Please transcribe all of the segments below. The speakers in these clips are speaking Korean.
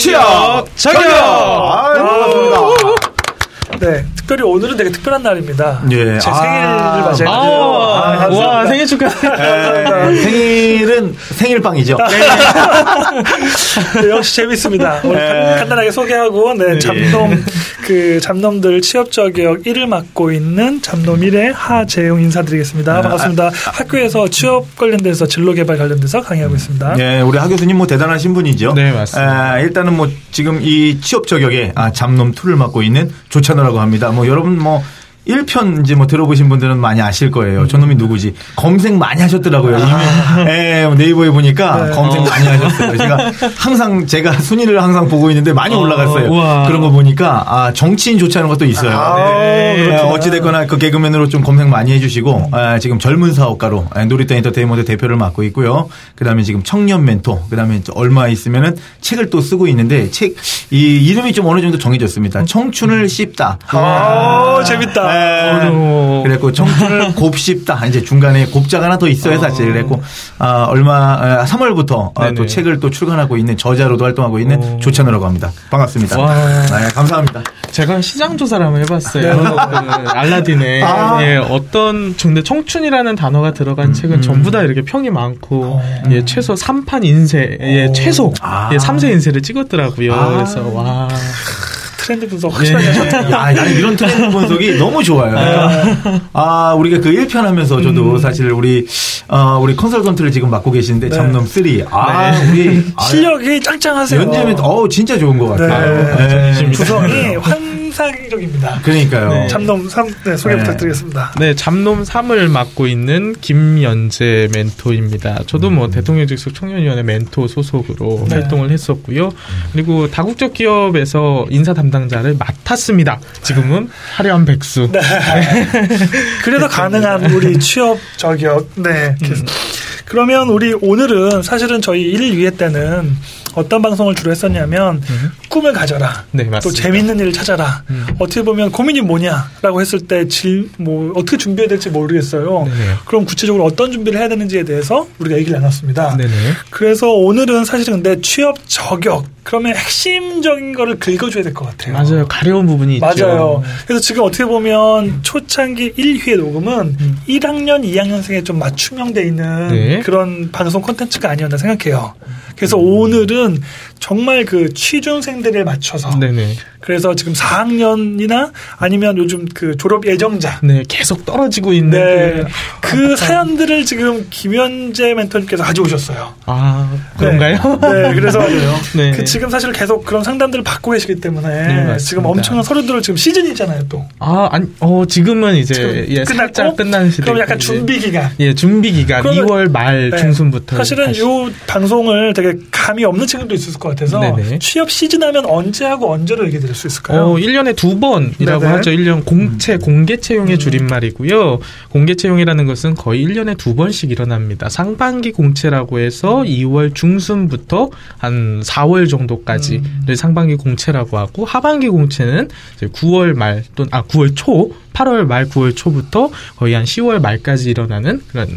취업 저격! 아, 반갑습니다. 네, 특별히 오늘은 되게 특별한 날입니다. 예. 제 아, 생일을 맞이해가지고. 아, 아, 와, 생일 축하드립니다. 에, 생일은 생일빵이죠. 네, 역시 재밌습니다. 오늘 네. 간- 간단하게 소개하고, 네, 잠놈, 그, 잠놈들 취업 저격 1을 맡고 있는 잠놈 1의 하재용 인사드리겠습니다. 네, 반갑습니다. 학교에서 취업 관련돼서 진로 개발 관련돼서 강의하고 있습니다. 예, 우리 하 교수님 뭐 대단하신 분이죠. 네, 맞습니다. 아, 일단은 뭐 지금 이 취업 저격에 아, 잠놈 2를 맡고 있는 조찬호라고 합니다. 뭐 여러분 뭐 1편 이제 뭐 들어보신 분들은 많이 아실 거예요. 저놈이 누구지? 검색 많이 하셨더라고요. 이미 예, 네이버에 보니까 아. 네. 검색 많이 하셨어요. 제가 항상 제가 순위를 항상 보고 있는데 많이 어, 올라갔어요. 우와. 그런 거 보니까 아, 정치인 조찬하는 것도 있어요. 아, 네. 그렇구나. 어찌됐거나 그 개그맨으로 좀 검색 많이 해주시고 아, 지금 젊은 사업가로 아, 놀이터 엔터테인먼트 대표를 맡고 있고요. 그 다음에 지금 청년 멘토, 그 다음에 저 얼마 있으면은 책을 또 쓰고 있는데 책 이 이름이 좀 어느 정도 정해졌습니다. 청춘을 씹다. 아, 재밌다. 예. 어머. 그랬고 청춘을 곱씹다. 이제 중간에 곱자가 하나 더 있어요, 사실. 그랬고 아, 얼마 아, 3월부터 아, 네네. 또 책을 또 출간하고 있는 저자로도 활동하고 있는 오. 조찬호라고 합니다. 반갑습니다. 와. 네, 감사합니다. 제가 시장 조사를 한번 해봤어요. 그 알라딘에 아. 예, 어떤 근데 청춘이라는 단어가 들어간 책은 전부 다 이렇게 평이 많고 예, 최소 3판 인쇄 예, 최소 아. 예, 3세 인쇄를 찍었더라고요. 아. 그래서 와 트렌드 분석 확실하게 예. 하셨다. 야, 나는 이런 트렌드 분석이 너무 좋아요. 그러니까, 아, 우리가 그 1편 하면서 저도 사실 우리, 어, 우리 컨설턴트를 지금 맡고 계신데, 네. 잠놈 3. 아, 우리. 아, 실력이 짱짱하세요. 연재면, 어우, 진짜 좋은 것 같아요. 네. 네. 구성이 환 상적입니다. 그러니까요. 네. 잠놈 3, 네, 소개 네. 부탁드리겠습니다. 네, 잠놈 3을 맡고 있는 김연재 멘토입니다. 저도 뭐 대통령 직속 청년위원회 멘토 소속으로 네. 활동을 했었고요. 그리고 다국적 기업에서 인사 담당자를 맡았습니다. 지금은 화려한 백수. 네. 그래도 가능한 우리 취업 저격. 네. 음. 그러면 우리 오늘은 사실은 저희 1 2회 때는 어떤 방송을 주로 했었냐면 꿈을 가져라. 네, 또 맞습니다. 재밌는 일을 찾아라. 음. 어떻게 보면 고민이 뭐냐라고 했을 때 질 뭐 어떻게 준비해야 될지 모르겠어요. 네네. 그럼 구체적으로 어떤 준비를 해야 되는지에 대해서 우리가 얘기를 나눴습니다. 네네. 그래서 오늘은 사실은 근데 취업 저격 그러면 핵심적인 거를 긁어줘야 될 것 같아요. 맞아요. 가려운 부분이 있죠. 맞아요. 그래서 지금 어떻게 보면 초창기 1회 녹음은 1학년, 2학년생에 좀 맞춤형 돼 있는 음. 네. 그런 방송 콘텐츠가 아니었나 생각해요. 그래서 오늘은 정말 그 취준생들에 맞춰서 네네. 그래서 지금 4학년이나 아니면 요즘 그 졸업 예정자 네, 계속 떨어지고 있는. 네. 그- 그 사연들을 지금 김현재 멘토님께서 가져오셨어요. 아, 그런가요? 네, 네, 그래서 네. 그 지금 사실 계속 그런 상담들을 받고 계시기 때문에 맞습니다. 지금 엄청난 서류들을 지금 시즌이잖아요, 또. 아, 아니, 어, 지금은 이제, 지금 예, 끝났고? 끝난 시대. 그럼 약간 준비 기간. 예, 준비 기간. 그러면- 2월 말 네. 중순부터. 사실은 요 방송을 되게 감이 없는 친구도 있을 것 같아서 네네. 취업 시즌 하면 언제 하고 언제로 얘기 드릴 수 있을까요? 어, 1년에 두 번이라고 네네. 음. 하죠. 1년 공채, 공개 채용의 줄임말이고요. 공개 채용이라는 것은 거의 1년에 두 번씩 일어납니다. 상반기 공채라고 해서 2월 중순부터 한 4월 정도까지를 음. 상반기 공채라고 하고 하반기 공채는 이제 9월 말 또는 아 9월 초, 8월 말 9월 초부터 거의 한 10월 말까지 일어나는 그런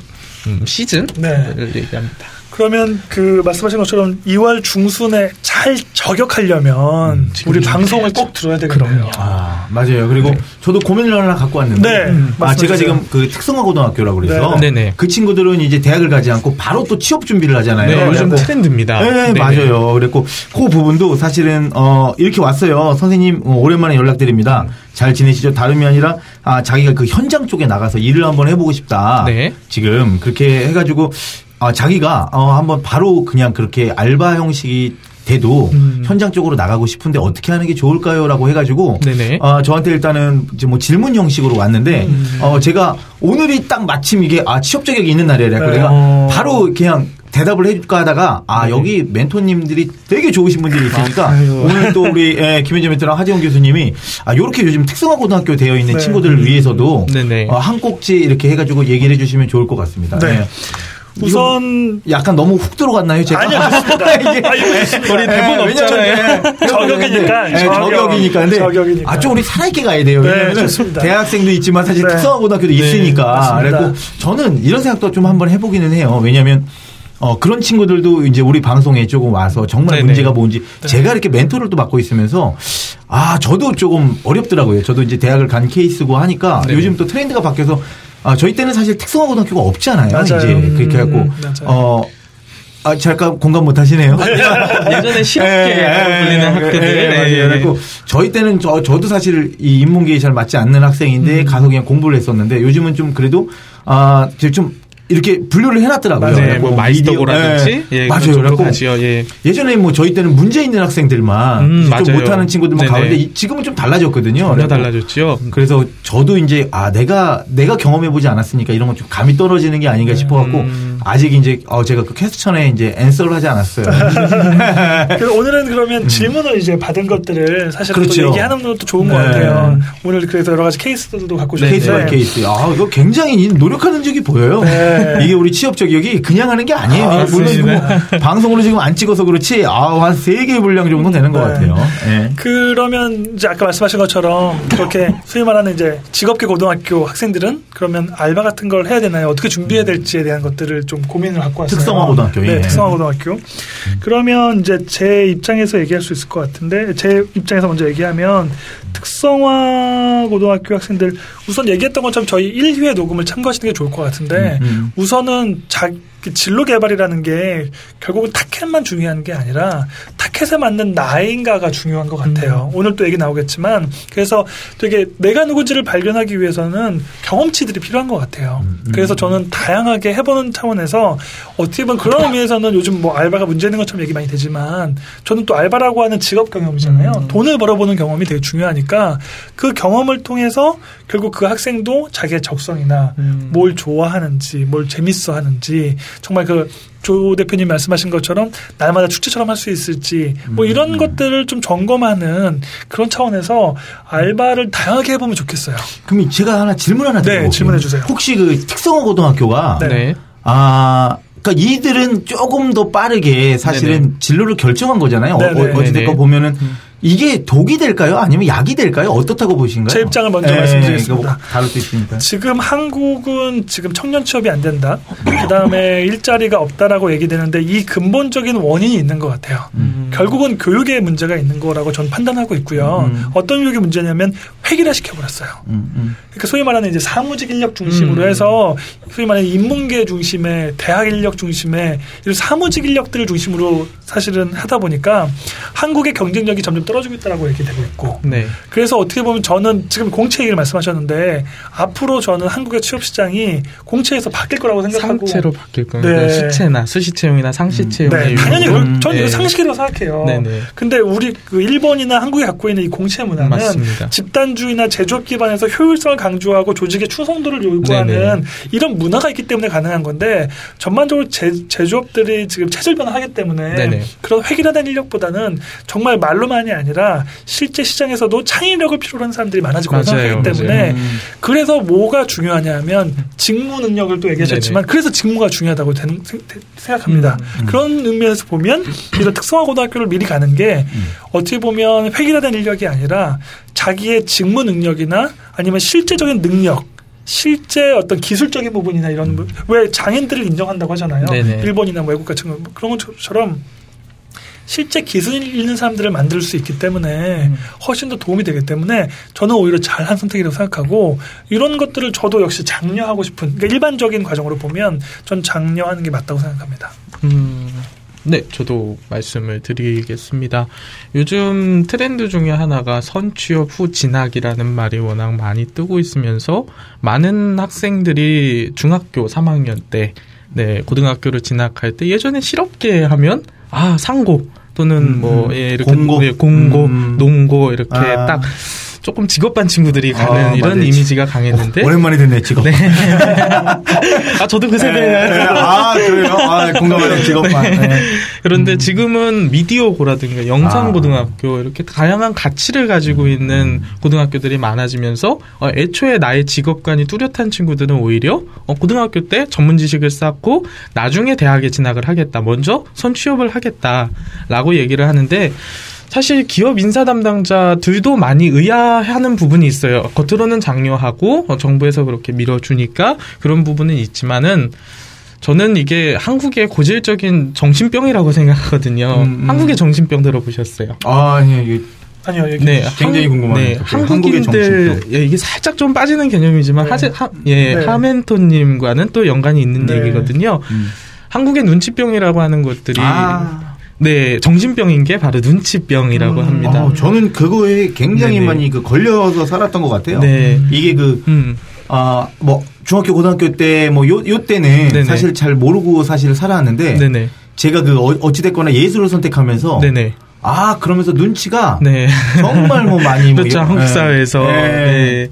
음, 시즌을 네. 얘기합니다. 그러면 그 말씀하신 것처럼 2월 중순에 잘 저격하려면 음, 우리 좀 방송을 해야죠. 꼭 들어야. 그럼요. 아, 맞아요. 그리고 네. 저도 고민을 하나 갖고 왔는데. 네, 아, 말씀해 제가. 지금 그 특성화고등학교라고 그래서. 네. 네네. 그 친구들은 이제 대학을 가지 않고 바로 또 취업 준비를 하잖아요. 네, 요즘 트렌드입니다. 네, 네네. 맞아요. 그랬고 그 부분도 사실은 어 이렇게 왔어요. 선생님 어, 오랜만에 연락드립니다. 잘 지내시죠? 다름이 아니라 아 자기가 그 현장 쪽에 나가서 일을 한번 해보고 싶다. 네. 지금 그렇게 해가지고 아 자기가 어 한번 바로 그냥 그렇게 알바 형식이 돼도 음. 현장 쪽으로 나가고 싶은데 어떻게 하는 게 좋을까요?라고 해가지고 네네. 어, 저한테 일단은 이제 뭐 질문 형식으로 왔는데 음. 어, 제가 오늘이 딱 마침 이게 아 취업 자격이 있는 날이라 네. 내가 어. 바로 그냥 대답을 해줄까 하다가 아 네. 여기 멘토님들이 되게 좋으신 분들이 있으니까 맞아요. 오늘 또 우리 예, 김현재 멘토랑 하재용 교수님이 아 요렇게 요즘 특성화 고등학교 되어 있는 네. 친구들을 위해서도 네네. 어, 한 꼭지 이렇게 해가지고 얘기를 해주시면 좋을 것 같습니다. 네. 예. 우선 약간 너무 훅 들어갔나요, 제가? 아니요, 좋습니다. 이게- 아, 이거 좋습니다. 우리 대본 예, 없잖아요. 저격이니까, 예, 저격. 저격이니까. 근데 저격이니까. 아, 좀 우리 살아있게 가야 돼요. 네, 왜냐면 좋습니다. 대학생도 있지만 사실 네. 특성화고등학교도 네, 있으니까. 맞습니다. 그래고 저는 이런 생각도 좀 한번 해보기는 해요. 왜냐면 어, 그런 친구들도 이제 우리 방송에 조금 와서 정말 네네. 문제가 뭔지 제가 이렇게 멘토를 또 맡고 있으면서 아, 저도 조금 어렵더라고요. 저도 이제 대학을 간 케이스고 하니까 네네. 요즘 또 트렌드가 바뀌어서 아, 저희 때는 사실 특성화 고등학교가 없잖아요. 맞아요. 이제 그렇게 해갖고 음. 어, 아, 잠깐 공감 못 하시네요. 예전에 불리는 학교들. 예, 네, 맞아요. 예. 그래갖고 저희 때는 저, 저도 사실 이 인문계에 잘 맞지 않는 학생인데 음. 가서 그냥 공부를 했었는데 요즘은 좀 그래도 아, 좀 이렇게 분류를 해놨더라고요. 네, 뭐 마이스터고라든지 미디어- 예, 맞아요. 가지요. 예. 예전에 뭐 저희 때는 문제 있는 학생들만 음, 좀. 못하는 친구들만 네네. 가는데 이- 지금은 좀 달라졌거든요. 전혀 달라졌죠. 그래서 저도 이제 아 내가 내가 경험해 보지 않았으니까 이런 건 좀 감이 떨어지는 게 아닌가 싶어갖고 음. 아직 이제 어 제가 그 question에 이제 answer를 하지 않았어요. 그래서 오늘은 그러면 질문을 이제 받은 것들을 사실 또 음. 그렇죠. 얘기하는 것도 좋은 것 네. 같아요. 오늘 그래서 여러 가지 case들도 갖고 네, case by 싶은데 케이스. 아 이거 굉장히 노력한 흔적이 보여요. 네. 이게 우리 취업 적격이 그냥 하는 게 아니에요. 아, 물론 뭐. 방송으로 지금 안 찍어서 그렇지 아 한 세 개의 분량 정도 되는 것 네. 같아요. 예. 그러면 이제 아까 말씀하신 것처럼 그렇게 소위 말하는 이제 직업계 고등학교 학생들은 그러면 알바 같은 걸 해야 되나요? 어떻게 준비해야 될지에 대한 것들을 좀 고민을 갖고 왔어요. 특성화 고등학교, 네, 예. 특성화 고등학교. 그러면 이제 제 입장에서 얘기할 수 있을 것 같은데 제 입장에서 먼저 얘기하면 특성화 고등학교 학생들 우선 얘기했던 것처럼 저희 1회 녹음을 참고하시는 게 좋을 것 같은데 음, 음. 우선은 자 진로 개발이라는 게 결국은 타켓만 중요한 게 아니라 타켓에 맞는 나인가가 중요한 것 같아요. 오늘 또 얘기 나오겠지만 그래서 되게 내가 누군지를 발견하기 위해서는 경험치들이 필요한 것 같아요. 그래서 저는 다양하게 해보는 차원에서 어떻게 보면 그런 의미에서는 요즘 뭐 알바가 문제 있는 것처럼 얘기 많이 되지만 저는 또 알바라고 하는 직업 경험이잖아요. 돈을 벌어보는 경험이 되게 중요하니까 그 경험을 통해서 결국 그 학생도 자기의 적성이나 음. 뭘 좋아하는지 뭘 재밌어 하는지 정말 그 조 대표님 말씀하신 것처럼 날마다 축제처럼 할 수 있을지 뭐 이런 것들을 좀 점검하는 그런 차원에서 알바를 다양하게 해보면 좋겠어요. 그럼 제가 하나 질문 하나 네, 드려볼게요. 질문해 주세요. 혹시 그 특성화 고등학교가 네. 네. 아, 그러니까 이들은 조금 더 빠르게 사실은 네네. 진로를 결정한 거잖아요. 네네. 어, 어찌됐건. 보면은 이게 독이 될까요? 아니면 약이 될까요? 어떻다고 보신가요? 제 입장을 먼저 예, 말씀드리겠습니다. 다룰 수 있으니까. 지금 한국은 지금 청년 취업이 안 된다. 그 다음에 일자리가 없다라고 얘기되는데 이 근본적인 원인이 있는 것 같아요. 음. 결국은 교육에 문제가 있는 거라고 전 판단하고 있고요. 음. 어떤 교육의 문제냐면 획일화 시켜버렸어요. 음, 음. 그러니까 소위 말하는 이제 사무직 인력 중심으로 음. 해서 소위 말하는 인문계 중심의 대학 인력 중심의 사무직 인력들을 중심으로 사실은 하다 보니까 한국의 경쟁력이 점점 떨 어지고 있다라고 얘기되고 있고 네. 그래서 어떻게 보면 저는 지금 공채 얘기를 말씀하셨는데 앞으로 저는 한국의 취업 시장이 공채에서 바뀔 거라고 생각하고 상체로 바뀔 겁니다. 네. 시체나 수시채용이나 상시채용의 네, 당연히. 그걸 저는 네. 상식이라고 생각해요. 네네. 근데 우리 그 일본이나 한국이 갖고 있는 이 공채 문화는 맞습니다. 집단주의나 제조업 기반에서 효율성을 강조하고 조직의 충성도를 요구하는 네네. 이런 문화가 있기 때문에 가능한 건데 전반적으로 제, 제조업들이 지금 체질 변화하기 때문에 네네. 그런 획일화된 인력보다는 정말 말로만이 아니라 실제 시장에서도 창의력을 필요로 하는 사람들이 많아지고 생각하기 때문에 맞아요. 음. 그래서 뭐가 중요하냐면 직무 능력을 또 얘기하셨지만 그래서 직무가 중요하다고 되는, 생- 생각합니다. 음, 그런 의미에서 보면 이런 특성화 고등학교를 미리 가는 게 음. 어떻게 보면 획일화된 인력이 아니라 자기의 직무 능력이나 아니면 실제적인 능력 실제 어떤 기술적인 부분이나 이런 부- 왜 장인들을 인정한다고 하잖아요. 네네. 일본이나 뭐 외국 같은 거뭐 그런 것처럼 실제 기술 있는 사람들을 만들 수 있기 때문에 음. 훨씬 더 도움이 되기 때문에 저는 오히려 잘한 선택이라고 생각하고 이런 것들을 저도 역시 장려하고 싶은 그러니까 일반적인 과정으로 보면 전 장려하는 게 맞다고 생각합니다. 음, 네, 저도 말씀을 드리겠습니다. 요즘 트렌드 중에 하나가 선취업 후 진학이라는 말이 워낙 많이 뜨고 있으면서 많은 학생들이 중학교 3학년 때, 네, 고등학교를 진학할 때 예전에 실업계 하면 아, 상고 또는 음, 뭐, 음. 예, 이렇게 공고. 예, 공고, 음. 농고 이렇게 아. 딱 조금 직업반 친구들이 가는 아, 이런. 이미지가 강했는데 오 랜만에 듣네, 직업. 아 저도 그 네, 세대예요. 아, 그래요? 아, 공감하는 직업만. 네. 그런데 지금은 미디어고라든가 영상고등학교 이렇게 다양한 가치를 가지고 있는 고등학교들이 많아지면서 어, 애초에 나의 직업관이 뚜렷한 친구들은 오히려 어, 고등학교 때 전문 지식을 쌓고 나중에 대학에 진학을 하겠다. 먼저 선취업을 하겠다라고 얘기를 하는데 사실 기업 인사 담당자들도 많이 의아해하는 부분이 있어요. 겉으로는 장려하고 어, 정부에서 그렇게 밀어주니까 그런 부분은 있지만은 저는 이게 한국의 고질적인 정신병이라고 생각하거든요. 음, 음. 한국의 정신병 들어보셨어요? 아, 예, 예. 아니요, 여기 네, 굉장히 궁금하네요. 네, 한국인들. 예, 이게 살짝 좀 빠지는 개념이지만 네. 하제, 하, 예, 네. 하멘토님과는 또 연관이 있는 네. 얘기거든요. 음. 한국의 눈치병이라고 하는 것들이 아, 네 정신병인 게 바로 눈치병이라고 음, 합니다. 어, 저는 그거에 굉장히 네네. 많이 그 걸려서 살았던 것 같아요. 네. 이게 그, 음, 아, 뭐, 중학교, 고등학교 때, 뭐, 요, 요 때는 네네. 사실 잘 모르고 사실 살아왔는데, 네네, 제가 그, 어, 어찌됐거나 예술을 선택하면서, 아, 그러면서 눈치가 네. 정말 뭐 많이 뭐 그렇죠 이런- 한국 네. 사회에서 네. 네.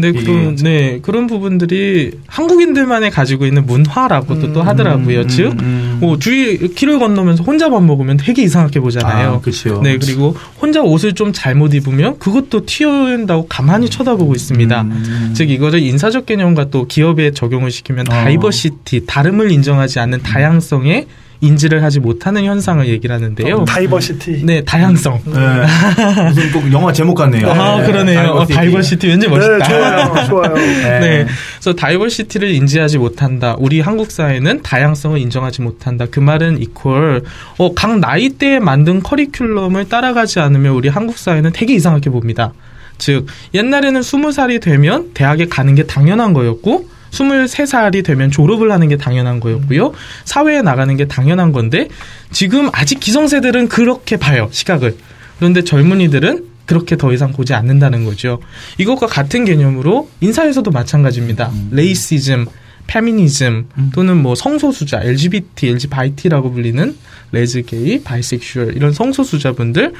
근데 이게 그, 네 그런 부분들이 한국인들만이 가지고 있는 문화라고도 또 하더라고요. 음, 즉, 음. 뭐 주위 길을 건너면서 혼자 밥 먹으면 되게 이상하게 보잖아요. 아, 그쵸. 네 그리고 혼자 옷을 좀 잘못 입으면 그것도 튀어온다고 가만히 쳐다보고 있습니다. 음. 즉 이거를 인사적 개념과 또 기업에 적용을 시키면 어. diversity 다름을 인정하지 않는 다양성에 인지를 하지 못하는 현상을 얘기를 하는데요. diversity. 네 다양성. 네. 무슨 꼭 영화 제목 같네요. 아, 네. 그러네요. 어, diversity 왠지 멋있다. 네, 좋아요, 좋아요. 네. 네. 그래서 diversity를 인지하지 못한다. 우리 한국 사회는 다양성을 인정하지 못한다. 그 말은 equal 어, 각 나이대에 만든 커리큘럼을 따라가지 않으면 우리 한국 사회는 되게 이상하게 봅니다. 즉 옛날에는 스무 살이 되면 대학에 가는 게 당연한 거였고 23살이 되면 졸업을 하는 게 당연한 거였고요. 사회에 나가는 게 당연한 건데 지금 아직 기성세대들은 그렇게 봐요. 시각을. 그런데 젊은이들은 그렇게 더 이상 보지 않는다는 거죠. 이것과 같은 개념으로 인사에서도 마찬가지입니다. racism, 페미니즘 또는 뭐 성소수자, LGBT, LGBT라고 불리는 레즈게이, bisexual 이런 성소수자분들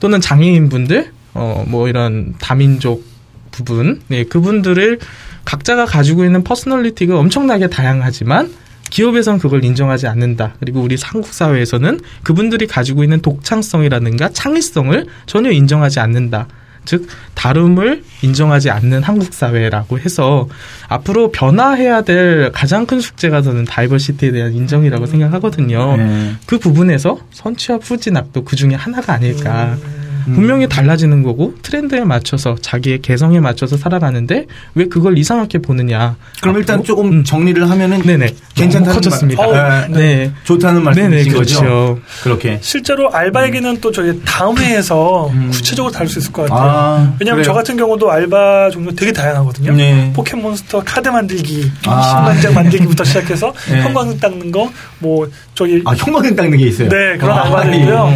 또는 장애인분들 어 뭐 이런 다민족 부분 네 그분들을 각자가 가지고 있는 personality가 엄청나게 다양하지만 기업에선 그걸 인정하지 않는다. 그리고 우리 한국 사회에서는 그분들이 가지고 있는 독창성이라든가 창의성을 전혀 인정하지 않는다. 즉 다름을 인정하지 않는 한국 사회라고 해서 앞으로 변화해야 될 가장 큰 숙제가 저는 diversity에 대한 인정이라고 생각하거든요. 네. 그 부분에서 선취업 후진학도 그 중에 하나가 아닐까. 분명히 달라지는 거고 트렌드에 맞춰서 자기의 개성에 맞춰서 살아가는데 왜 그걸 이상하게 보느냐. 그럼 일단 앞으로? 조금 음. 정리를 하면은 네네 괜찮다는 너무 커졌습니다. 말- 어, 네. 좋다는 말씀이신 네네 거죠. 그렇죠. 그렇게. 실제로 알바 얘기는 또 저희 다음 회에서 음. 구체적으로 다룰 수 있을 것 같아요. 아, 왜냐하면 그래요? 저 같은 경우도 알바 종류 되게 다양하거든요. 네. 포켓몬스터 카드 만들기, 아. 20만 장 만들기부터 시작해서 네. 형광등 닦는 거, 뭐 저기 아, 형광등 닦는 게 있어요. 네 그런 아, 예. 있고요.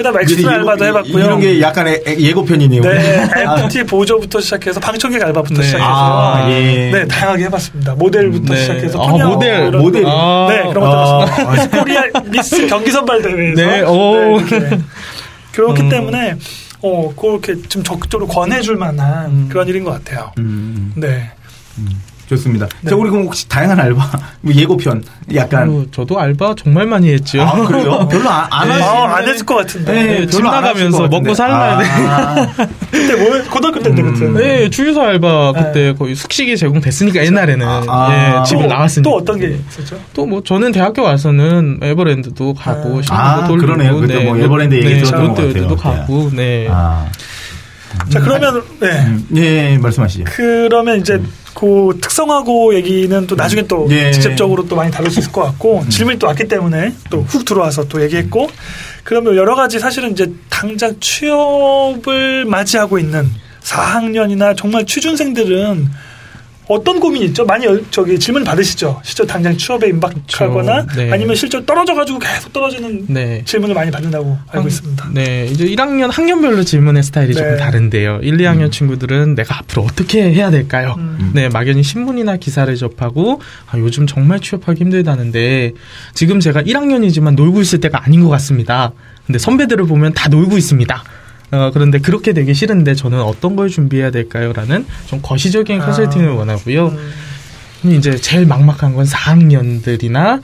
그다음에 엑스트라 알바도 해봤고요. 이런 게 약간의 예고편이네요. 네, 아, FT 보조부터 시작해서 방청객 알바부터 네. 시작해서 아, 예. 네 다양하게 해봤습니다. 모델부터 네. 시작해서 아, 모델. 모델. 거. 아. 네 그런 것도 아. 해봤습니다. 코리아 미스 경기 선발 대회에서 네, 오. 그렇게. 그렇기 음. 때문에 어 그렇게 좀 적극적으로 권해줄 만한 음. 그런 일인 것 같아요. 음, 네. 좋습니다. 네. 자, 우리 그럼 혹시 다양한 알바, 뭐 예고편, 약간. 아유, 저도 알바 정말 많이 했죠. 아, 그래요? 별로 안, 안 네. 아, 안 했을 것 같은데. 네, 네, 집 나가면서. 먹고 살아야 돼. 아, 그때 뭐 고등학교 때인데 음. 그때. 네, 주유소 알바 그때 거의 숙식이 제공됐으니까 옛날에는 아. 예, 집을 또, 나왔으니까. 또 어떤 게 있었죠? 또 뭐 저는 대학교 와서는 에버랜드도 가고 아. 신문도 아, 돌리고 그러네요. 그때 뭐 에버랜드 얘기 네, 들었던 같아요. 가고 네. 아. 자 그러면 네. 음, 예, 말씀하시죠. 그러면 이제 그 특성하고 얘기는 또 나중에 또 예. 직접적으로 또 많이 다룰 수 있을 것 같고 질문이 또 왔기 때문에 또 훅 들어와서 또 얘기했고 그러면 여러 가지 사실은 이제 당장 취업을 맞이하고 있는 4학년이나 정말 취준생들은 어떤 고민이 있죠? 많이 여- 저기 질문 받으시죠? 실제 당장 취업에 임박하거나 그렇죠. 네. 아니면 실제 떨어져가지고 계속 떨어지는 네. 질문을 많이 받는다고 알고 있습니다. 네, 이제 1학년 학년별로 질문의 스타일이 네. 조금 다른데요. 1, 2학년 친구들은 내가 앞으로 어떻게 해야 될까요? 음. 네, 막연히 신문이나 기사를 접하고 아, 요즘 정말 취업하기 힘들다는데 지금 제가 1학년이지만 놀고 있을 때가 아닌 것 같습니다. 근데 선배들을 보면 다 놀고 있습니다. 어, 그런데 그렇게 되기 싫은데 저는 어떤 걸 준비해야 될까요? 라는 좀 거시적인 아. 컨설팅을 원하고요. 음. 이제 제일 막막한 건 4학년들이나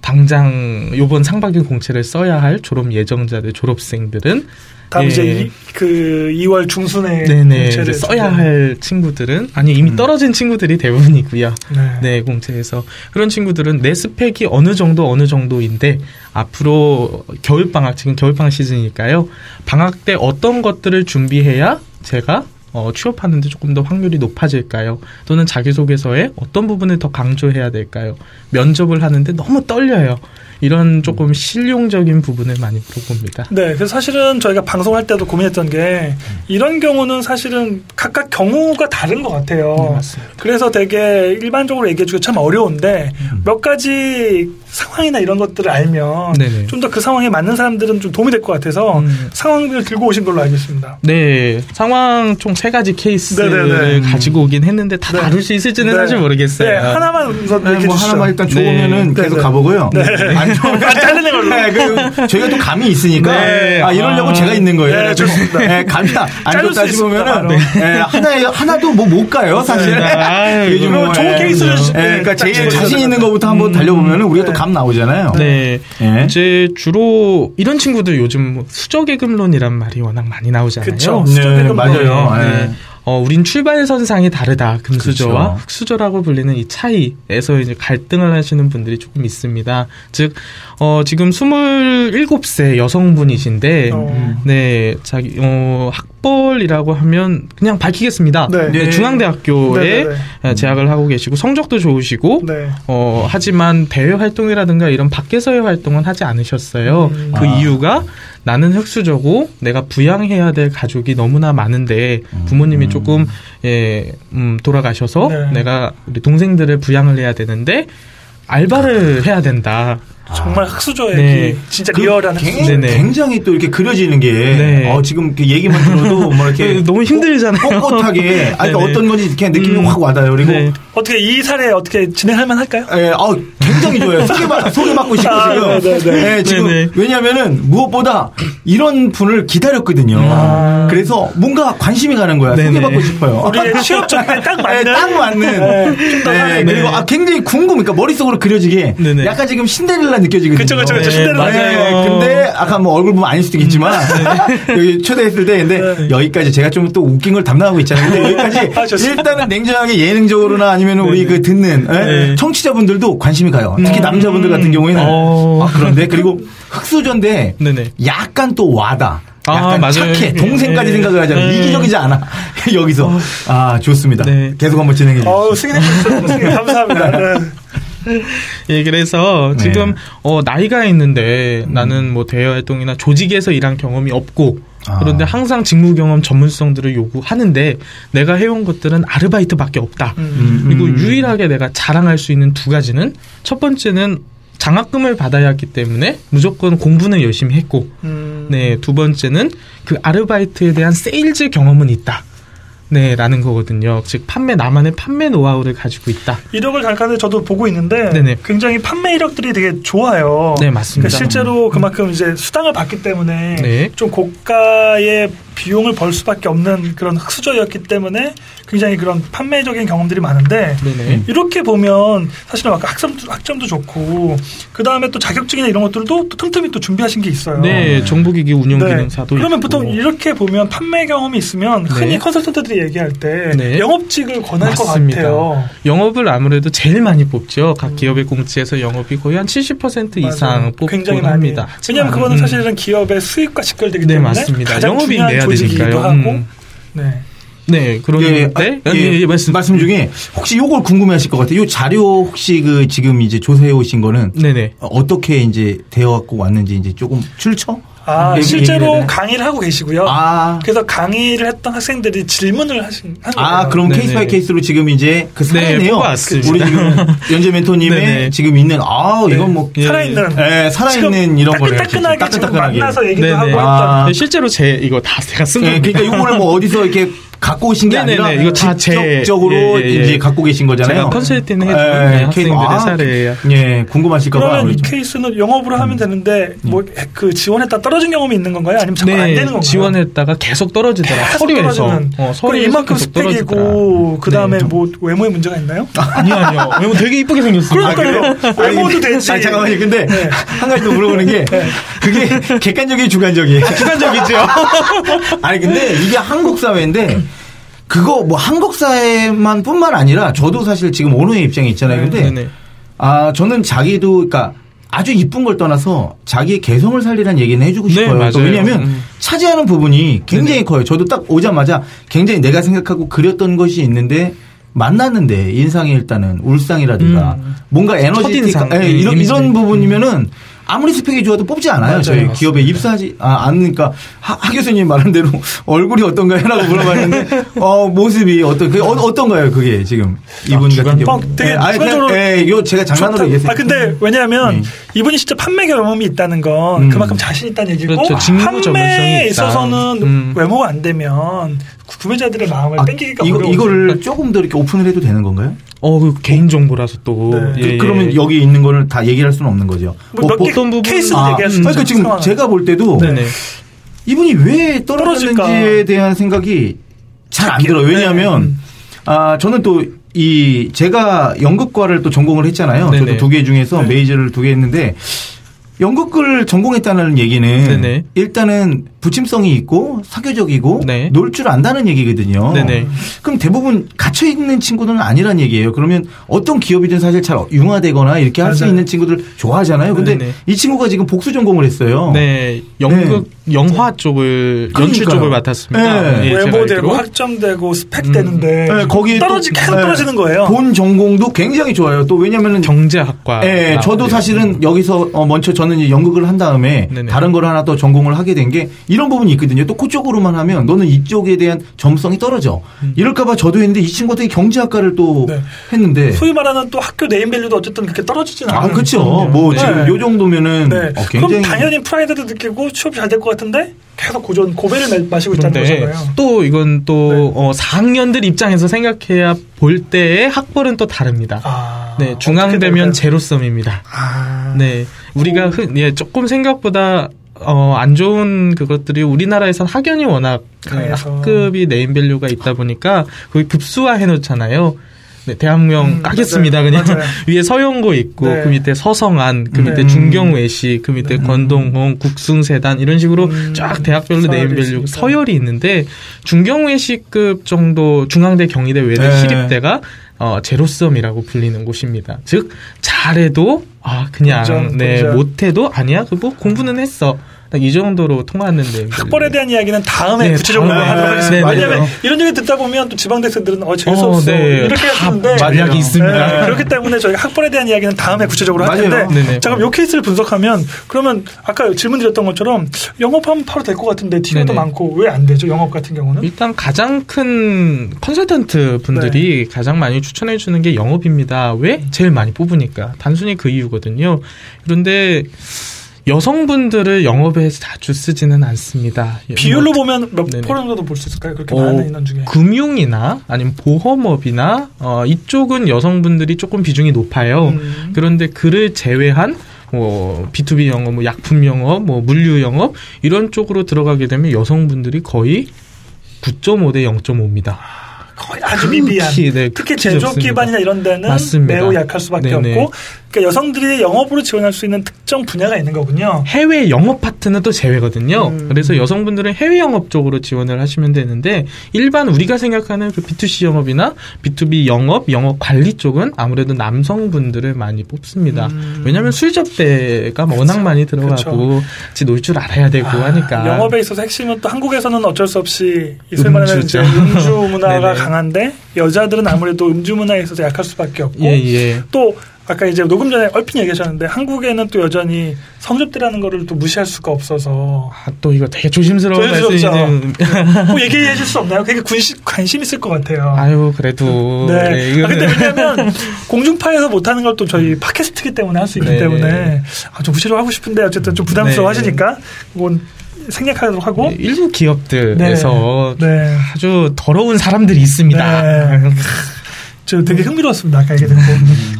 당장 요번 상반기 공채를 써야 할 졸업 예정자들, 졸업생들은 다음 예. 이제 그 2월 중순에 네네 공채를 이제 써야 준비하는- 할 친구들은 아니 이미 음. 떨어진 친구들이 대부분이고요. 네. 네 공채에서 그런 친구들은 내 스펙이 어느 정도 어느 정도인데 앞으로 겨울 방학 지금 겨울 방학 시즌이니까요. 방학 때 어떤 것들을 준비해야 제가 어, 취업하는데 조금 더 확률이 높아질까요? 또는 자기소개서에 어떤 부분을 더 강조해야 될까요? 면접을 하는데 너무 떨려요. 이런 조금 실용적인 부분을 많이 물어봅니다. 네, 그래서 사실은 저희가 방송할 때도 고민했던 게 이런 경우는 사실은 각각 경우가 다른 것 같아요. 네, 맞습니다. 그래서 되게 일반적으로 얘기해주기 참 어려운데 몇 가지 상황이나 이런 것들을 알면 네네. 좀더 그 상황에 맞는 사람들은 좀 도움이 될 것 같아서 음. 상황들을 들고 오신 걸로 알고 있습니다. 네, 상황 총 세 가지 케이스를 네네네. 가지고 오긴 했는데 다 네. 다룰 수 있을지는 네. 사실 모르겠어요. 네, 하나만 우선 네, 얘기해 뭐 주시죠. 하나만 일단 네. 좋으면은 네, 계속 네. 가보고요. 네. 안 아, 자르는 걸로. 네, 그 저희가 또 감이 있으니까 네. 아 이러려고 아. 제가 있는 거예요. 네, 좋습니다. 네, 감이 안 좋다 수 싶으면은 있습니다, 네, 하나에 하나도 뭐 못 가요 사실. 네. 그럼 좋은 케이스를 네, 네, 그러니까 딱 제일 자신 있는. 것부터 한번 달려보면은 우리가 네. 또감 나오잖아요. 네. 예. 이제 주로 이런 친구들 요즘 뭐 수저계급론이란 말이 워낙 많이 나오잖아요. 그쵸. 네, 수정대금 맞아요. 네. 네. 어, 우린 출발선상이 다르다. 금수저와 그렇죠. 흑수저라고 불리는 이 차이에서 이제 갈등을 하시는 분들이 조금 있습니다. 즉, 어, 지금 27세 여성분이신데, 어. 네, 자기, 어, 학벌이라고 하면 그냥 밝히겠습니다. 네. 네, 네. 중앙대학교에 네, 재학을 하고 계시고, 성적도 좋으시고, 네. 어, 하지만 대외 활동이라든가 이런 밖에서의 활동은 하지 않으셨어요. 음. 그 아. 이유가 나는 흑수저고 내가 부양해야 될 가족이 너무나 많은데 부모님이 조금 예, 음, 돌아가셔서 네. 내가 우리 동생들을 부양을 해야 되는데 알바를 해야 된다. 정말 흑수저의 네. 그 진짜 그 리얼한 굉- 흑수저. 네네. 굉장히 또 이렇게 그려지는 게 네. 어, 지금 이렇게 얘기만 들어도 뭐 이렇게 네, 너무 힘들잖아요. 꼿꼿하게 아, 그러니까 네네. 어떤 건지 이렇게 느낌이 음. 확 와닿아요. 그리고 네. 어떻게 이 사례 어떻게 진행할 만할까요? 예, 어, 굉장히 좋아요. 소개받, 소개받고 싶고 아, 지금. 네, 네, 네. 예, 지금 네, 네. 왜냐면은 무엇보다 이런 분을 기다렸거든요. 아. 그래서 뭔가 관심이 가는 거야. 네, 소개받고 네. 싶어요. 우리의 취업 적에 딱 예, 맞는. 딱 맞는. 네. 그리고 아, 굉장히 궁금, 그러니까 머릿속으로 그려지게 네, 네. 약간 지금 신데렐라 느껴지거든요. 그쵸, 그쵸, 그쵸. 네, 신데렐라. 맞아요. 예, 근데 아까 뭐 얼굴 보면 아닐 수도 있겠지만 여기 초대했을 때 근데 네. 여기까지 제가 좀 또 웃긴 걸 담당하고 있잖아요. 근데 여기까지 아. 일단은 냉정하게 예능적으로나 아니면 우리 그 듣는 예? 네. 청취자분들도 관심이 가요. 특히 남자분들 같은 경우에는 어. 아, 그런데 그리고 흑수저인데 네네. 약간 또 와다. 아, 약간 맞아요. 착해. 동생까지 네. 생각을 하잖아요. 네. 이기적이지 않아. 여기서. 아, 좋습니다. 네. 계속 한번 진행해 주세요. 어우, 승인해 주셔서 승인 감사합니다. 네. 예, 그래서 네. 지금 어 나이가 있는데 나는 뭐 대외 활동이나 조직에서 일한 경험이 없고 아. 그런데 항상 직무 경험 전문성들을 요구하는데 내가 해온 것들은 아르바이트밖에 없다. 음. 그리고 음. 유일하게 내가 자랑할 수 있는 두 가지는 첫 번째는 장학금을 받아야 하기 때문에 무조건 공부는 열심히 했고 음. 네, 두 번째는 그 아르바이트에 대한 세일즈 경험은 있다. 네, 라는 거거든요. 즉, 판매, 나만의 판매 노하우를 가지고 있다. 이력을 잠깐 저도 보고 있는데 네네. 굉장히 판매 이력들이 되게 좋아요. 네, 맞습니다. 그러니까 실제로 그만큼 이제 수당을 받기 때문에 네. 좀 고가의 비용을 벌 수밖에 없는 그런 흙수저였기 때문에 굉장히 그런 판매적인 경험들이 많은데 네네. 이렇게 보면 사실은 아까 학점도, 학점도 좋고 그 다음에 또 자격증이나 이런 것들도 또 틈틈이 또 준비하신 게 있어요. 네, 정보기기 운영 네. 기능사도 그러면 있고. 보통 이렇게 보면 판매 경험이 있으면 흔히 네. 컨설턴트들이 얘기할 때 네. 영업직을 권할 맞습니다. 것 같아요. 영업을 아무래도 제일 많이 뽑죠. 각 기업의 공채에서 영업이 거의 한 70% 이상 맞아요. 뽑곤 굉장히 많이. 합니다. 왜냐하면 하지만, 그거는 음, 사실은 기업의 수익과 직결되기 네, 때문에 맞습니다. 가장 중요한 내야 되니까요. 하고 음. 네. 네, 그런데 아, 예, 예, 예, 말씀. 중에 혹시 요걸 궁금해하실 것 같아요. 요 자료 혹시 그 지금 이제 조사해 오신 거는 네네. 어떻게 이제 되어 갖고 왔는지 이제 조금 출처? 아 얘기- 실제로? 강의를 하고 계시고요. 아, 그래서 강의를 했던 학생들이 질문을 하신 한 거예요. 아 그럼 네네. case by case로 지금 이제 그 네, 사례네요. 뽑아왔습니다. 우리 지금 연재 멘토님의 네네. 지금 있는 아 이건 뭐 예. 살아있는 예, 살아있는 이런 거네요, 따끈따끈하게 따끈따끈하게. 만나서 얘기도 네네. 하고 아. 했던 네, 실제로 제 이거 다 제가 쓴 예, 겁니다. 그러니까 이거를 뭐 어디서 이렇게 갖고 오신 게 네네네. 아니라 이거 다 제- 직접적으로 예, 예, 예. 이제 갖고 계신 거잖아요. 제가 컨설팅 해준 예, 네, 케이스- 학생들의 아, 사례예요. 예, 궁금하실까 봐. 그러면 우리 이 케이스는 영업으로 하면 되는데 뭐그 지원했다 떨어진 경험이 있는 건가요? 아니면 자꾸 안 되는 건가요? 네, 지원했다가 계속 떨어지더라. 계속 서류에서. 떨어지는. 어, 서류에서 이만큼. 스펙이고 그 다음에 네. 뭐 외모에 문제가 있나요? 아니요, 아니요. 외모 되게 이쁘게 생겼어요. 그러니까요. 외모도 되지. 아니, 잠깐만요. 근데 한 가지 더 물어보는 게 그게 객관적이에요, 주관적이에요. 주관적이죠. 아니 근데 이게 한국 사회인데 그거 뭐 한국 사회만 뿐만 아니라 저도 사실 지금 어느의 입장에 있잖아요. 근데 네네. 아 저는 자기도 그러니까 아주 이쁜 걸 떠나서 자기의 개성을 살리라는 얘기는 해주고 네, 싶어요. 또 맞아요. 왜냐하면 음. 차지하는 부분이 굉장히 커요. 저도 딱 오자마자 굉장히 내가 생각하고 그렸던 것이 있는데 만났는데 인상이 일단은 울상이라든가 음. 뭔가 에너지 첫인상, 예, 이런. 이런 부분이면은 아무리 스펙이 좋아도 뽑지 않아요. 맞아요. 저희 맞습니다. 기업에 입사하지 아, 않으니까 하, 하 교수님 말한 대로 얼굴이 어떤가요라고 물어봤는데 어 모습이 어떤 그 어, 어떤가요 그게 지금 이분 주관- 같은 경우 어, 되게 예, 아니, 그냥, 예, 이거 제가 장난으로. 얘기했어요. 아 근데 왜냐하면 네. 이분이 진짜 판매 경험이 있다는 건 음. 그만큼 자신 있다는 얘기고 그렇죠. 직무 전문성이 판매에. 있어서는 음. 외모가 안 되면 구매자들의 마음을 아, 뺏기기가 이거 어려워. 이거를 조금 더 이렇게 오픈을 해도 되는 건가요? 어, 그 개인 정보라서 또. 네. 예, 그, 예. 러면 여기 있는 거를 다 얘기할 수는 없는 거죠. 뭐몇개 어떤 부분- 케이스는 아, 얘기할 수 그러니까. 지금 상황은. 제가 볼 때도 네네. 이분이 왜 떨어졌는지에? 대한 생각이 잘 안 들어요. 네. 왜냐하면 아 저는 또 이 제가 연극과를 또 전공을 했잖아요. 네네. 저도 두 개 중에서 네. 메이저를 두 개 했는데 연극을 전공했다는 얘기는 네네. 일단은 부침성이 있고 사교적이고 네. 놀줄 안다는 얘기거든요. 네네. 그럼 대부분 갇혀 있는 친구들은 아니란 얘기예요. 그러면 어떤 기업이든 사실 잘 융화되거나 이렇게 할 수. 있는 친구들 좋아하잖아요. 근데 네네. 이 친구가 지금 복수 전공을 했어요. 네, 연극, 영화 쪽을, 연출 그러니까요. 쪽을 맡았습니다. 네. 예, 제가 외모되고 알기로. 학점되고 스펙 음. 되는데 네, 거기에 떨어지 또- 계속 네. 떨어지는 거예요. 본 전공도 굉장히 좋아요. 또 왜냐면은 경제학과. 예, 저도. 사실은 여기서 어, 먼저 저는 이제 연극을 한 다음에 네네. 다른 걸 하나 또 전공을 하게 된 게 이런 부분이 있거든요. 또 그쪽으로만 하면 너는 이쪽에 대한 점성이 떨어져. 음. 이럴까봐 저도 했는데 이 친구가 되게 경제학과를 또 네. 했는데. 소위 말하는 또 학교 네임밸류도 어쨌든 그렇게 떨어지진 않아요. 아, 그렇죠. 뭐 네. 지금 요 정도면은 네. 어, 그럼 굉장히 당연히 프라이드도 느끼고 취업이 잘될 것 같은데 계속 고전 고배를 마- 마시고 있다는 그런데 거잖아요. 또 이건 또 네. 어, 4학년들 입장에서 생각해야 볼 때의 학벌은 또 다릅니다. 아, 네, 중앙 어떻게 되면 될까요? 제로섬입니다. 아, 네, 우리가 흔, 예, 조금 생각보다 어, 안 좋은 그것들이 우리나라에선 학연이 워낙 그 강해서. 학급이 네임밸류가 있다 보니까 거의 급수화 해놓잖아요. 네, 대학명 음, 까겠습니다. 맞아요. 그냥 맞아요. 위에 서연고 있고 네. 그 밑에 서성한, 그 밑에 네. 중경외시, 그 밑에 건동홍, 국숭세단 이런 식으로 음, 쫙 대학별로 네임밸류. 서열이 있는데 중경외시급 정도 중앙대, 경희대, 외대, 네. 시립대가 어, 제로섬이라고 불리는 곳입니다. 즉 잘해도 아 그냥 본전, 네 본전. 못해도 아니야 그 뭐 공부는 했어 딱 이 정도로 통하는데 학벌에 대한 이야기는 다음에 네, 구체적으로 다음에. 하도록 하겠습니다. 네, 네, 왜냐하면 네. 이런 얘기 듣다 보면 또 지방 대생들은 어 재수 어, 없어 네. 이렇게 다 했는데 전략이 있습니다. 네, 그렇기 때문에 저희가 학벌에 대한 이야기는 다음에 구체적으로 할. 텐데 네네. 자 그럼 이 케이스를 분석하면 그러면 아까 질문 드렸던 것처럼 영업하면 바로 될 것 같은데 티어도 네네. 많고 왜 안 되죠 영업 같은 경우는? 일단 가장 큰 컨설턴트 분들이 네. 가장 많이 추천해 주는 게 영업입니다. 왜? 제일 많이 뽑으니까. 단순히 그 이유거든요. 그런데 여성분들을 영업에 자주 쓰지는 않습니다. 비율로 보면 몇 네네. 프로 정도 볼 수 있을까요? 그렇게 어, 많은 인원 중에. 금융이나 아니면 보험업이나 어, 이쪽은 여성분들이 조금 비중이 높아요. 음. 그런데 그를 제외한 뭐 B2B 영업, 뭐 약품 영업, 뭐 물류 영업 이런 쪽으로 들어가게 되면 여성분들이 거의 9.5 대 0.5입니다. 거의 아주 미비한. 네, 특히 제조업. 기반이나 이런 데는 맞습니다. 매우 약할 수밖에 네네. 없고, 그러니까 여성들이 영업으로 지원할 수 있는 특정 분야가 있는 거군요. 해외 영업 파트는 또 제외거든요. 음. 그래서 여성분들은 해외 영업 쪽으로 지원을 하시면 되는데 일반 우리가 생각하는 그 B2C 영업이나 B2B 영업, 영업 관리 쪽은 아무래도 남성분들을 많이 뽑습니다. 음. 왜냐하면 술 접대가 워낙 많이 들어가고 같이 놀줄 알아야 되고 아, 하니까 영업에 있어서 핵심은 또 한국에서는 어쩔 수 없이 이제 음주죠. 음주 문화가. 강한데 여자들은 아무래도 음주 문화에 있어서 약할 수밖에 없고 예, 예. 또 아까 이제 녹음 전에 얼핏 얘기하셨는데 한국에는 또 여전히 성접대라는 거를 또 무시할 수가 없어서 아, 또 이거 되게 조심스러운. 말씀이지. 뭐 얘기해 줄 수 없나요? 되게 관심, 관심 있을 것 같아요. 아유, 그래도. 네. 네, 아, 근데 왜냐면 공중파에서 못하는 걸 또 저희 팟캐스트기 때문에 할 수 있기 네. 때문에 아, 좀 구체적으로 하고 싶은데 어쨌든 좀 부담스러워 네. 하시니까 그건 생략하도록 하고 네, 일부 기업들에서 네. 아주 더러운 사람들이 있습니다. 네. 저 되게 흥미로웠습니다. 아까 얘기 듣고.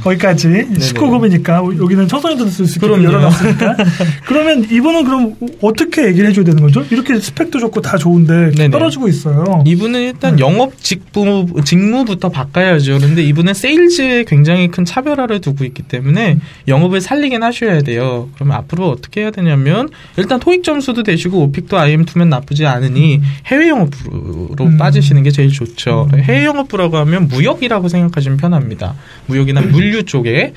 거기까지 19금이니까 여기는 청소년들 쓸수 있게. 열어놨으니까. 그러면 이분은 그럼 어떻게 얘기를 해줘야 되는 거죠? 이렇게 스펙도 좋고 다 좋은데 네네. 떨어지고 있어요. 이분은 일단 네. 영업 직무, 직무부터 바꿔야죠. 그런데 이분은 세일즈에 굉장히 큰 차별화를 두고 있기 때문에 영업을 살리긴 하셔야 돼요. 그러면 앞으로 어떻게 해야 되냐면 일단 토익 점수도 되시고 오픽도 IM2면 나쁘지 않으니 해외 영업부로 음. 빠지시는 게 제일 좋죠. 해외 영업부라고 하면 무역이라고 생각하시면 편합니다. 무역이나 물류 쪽에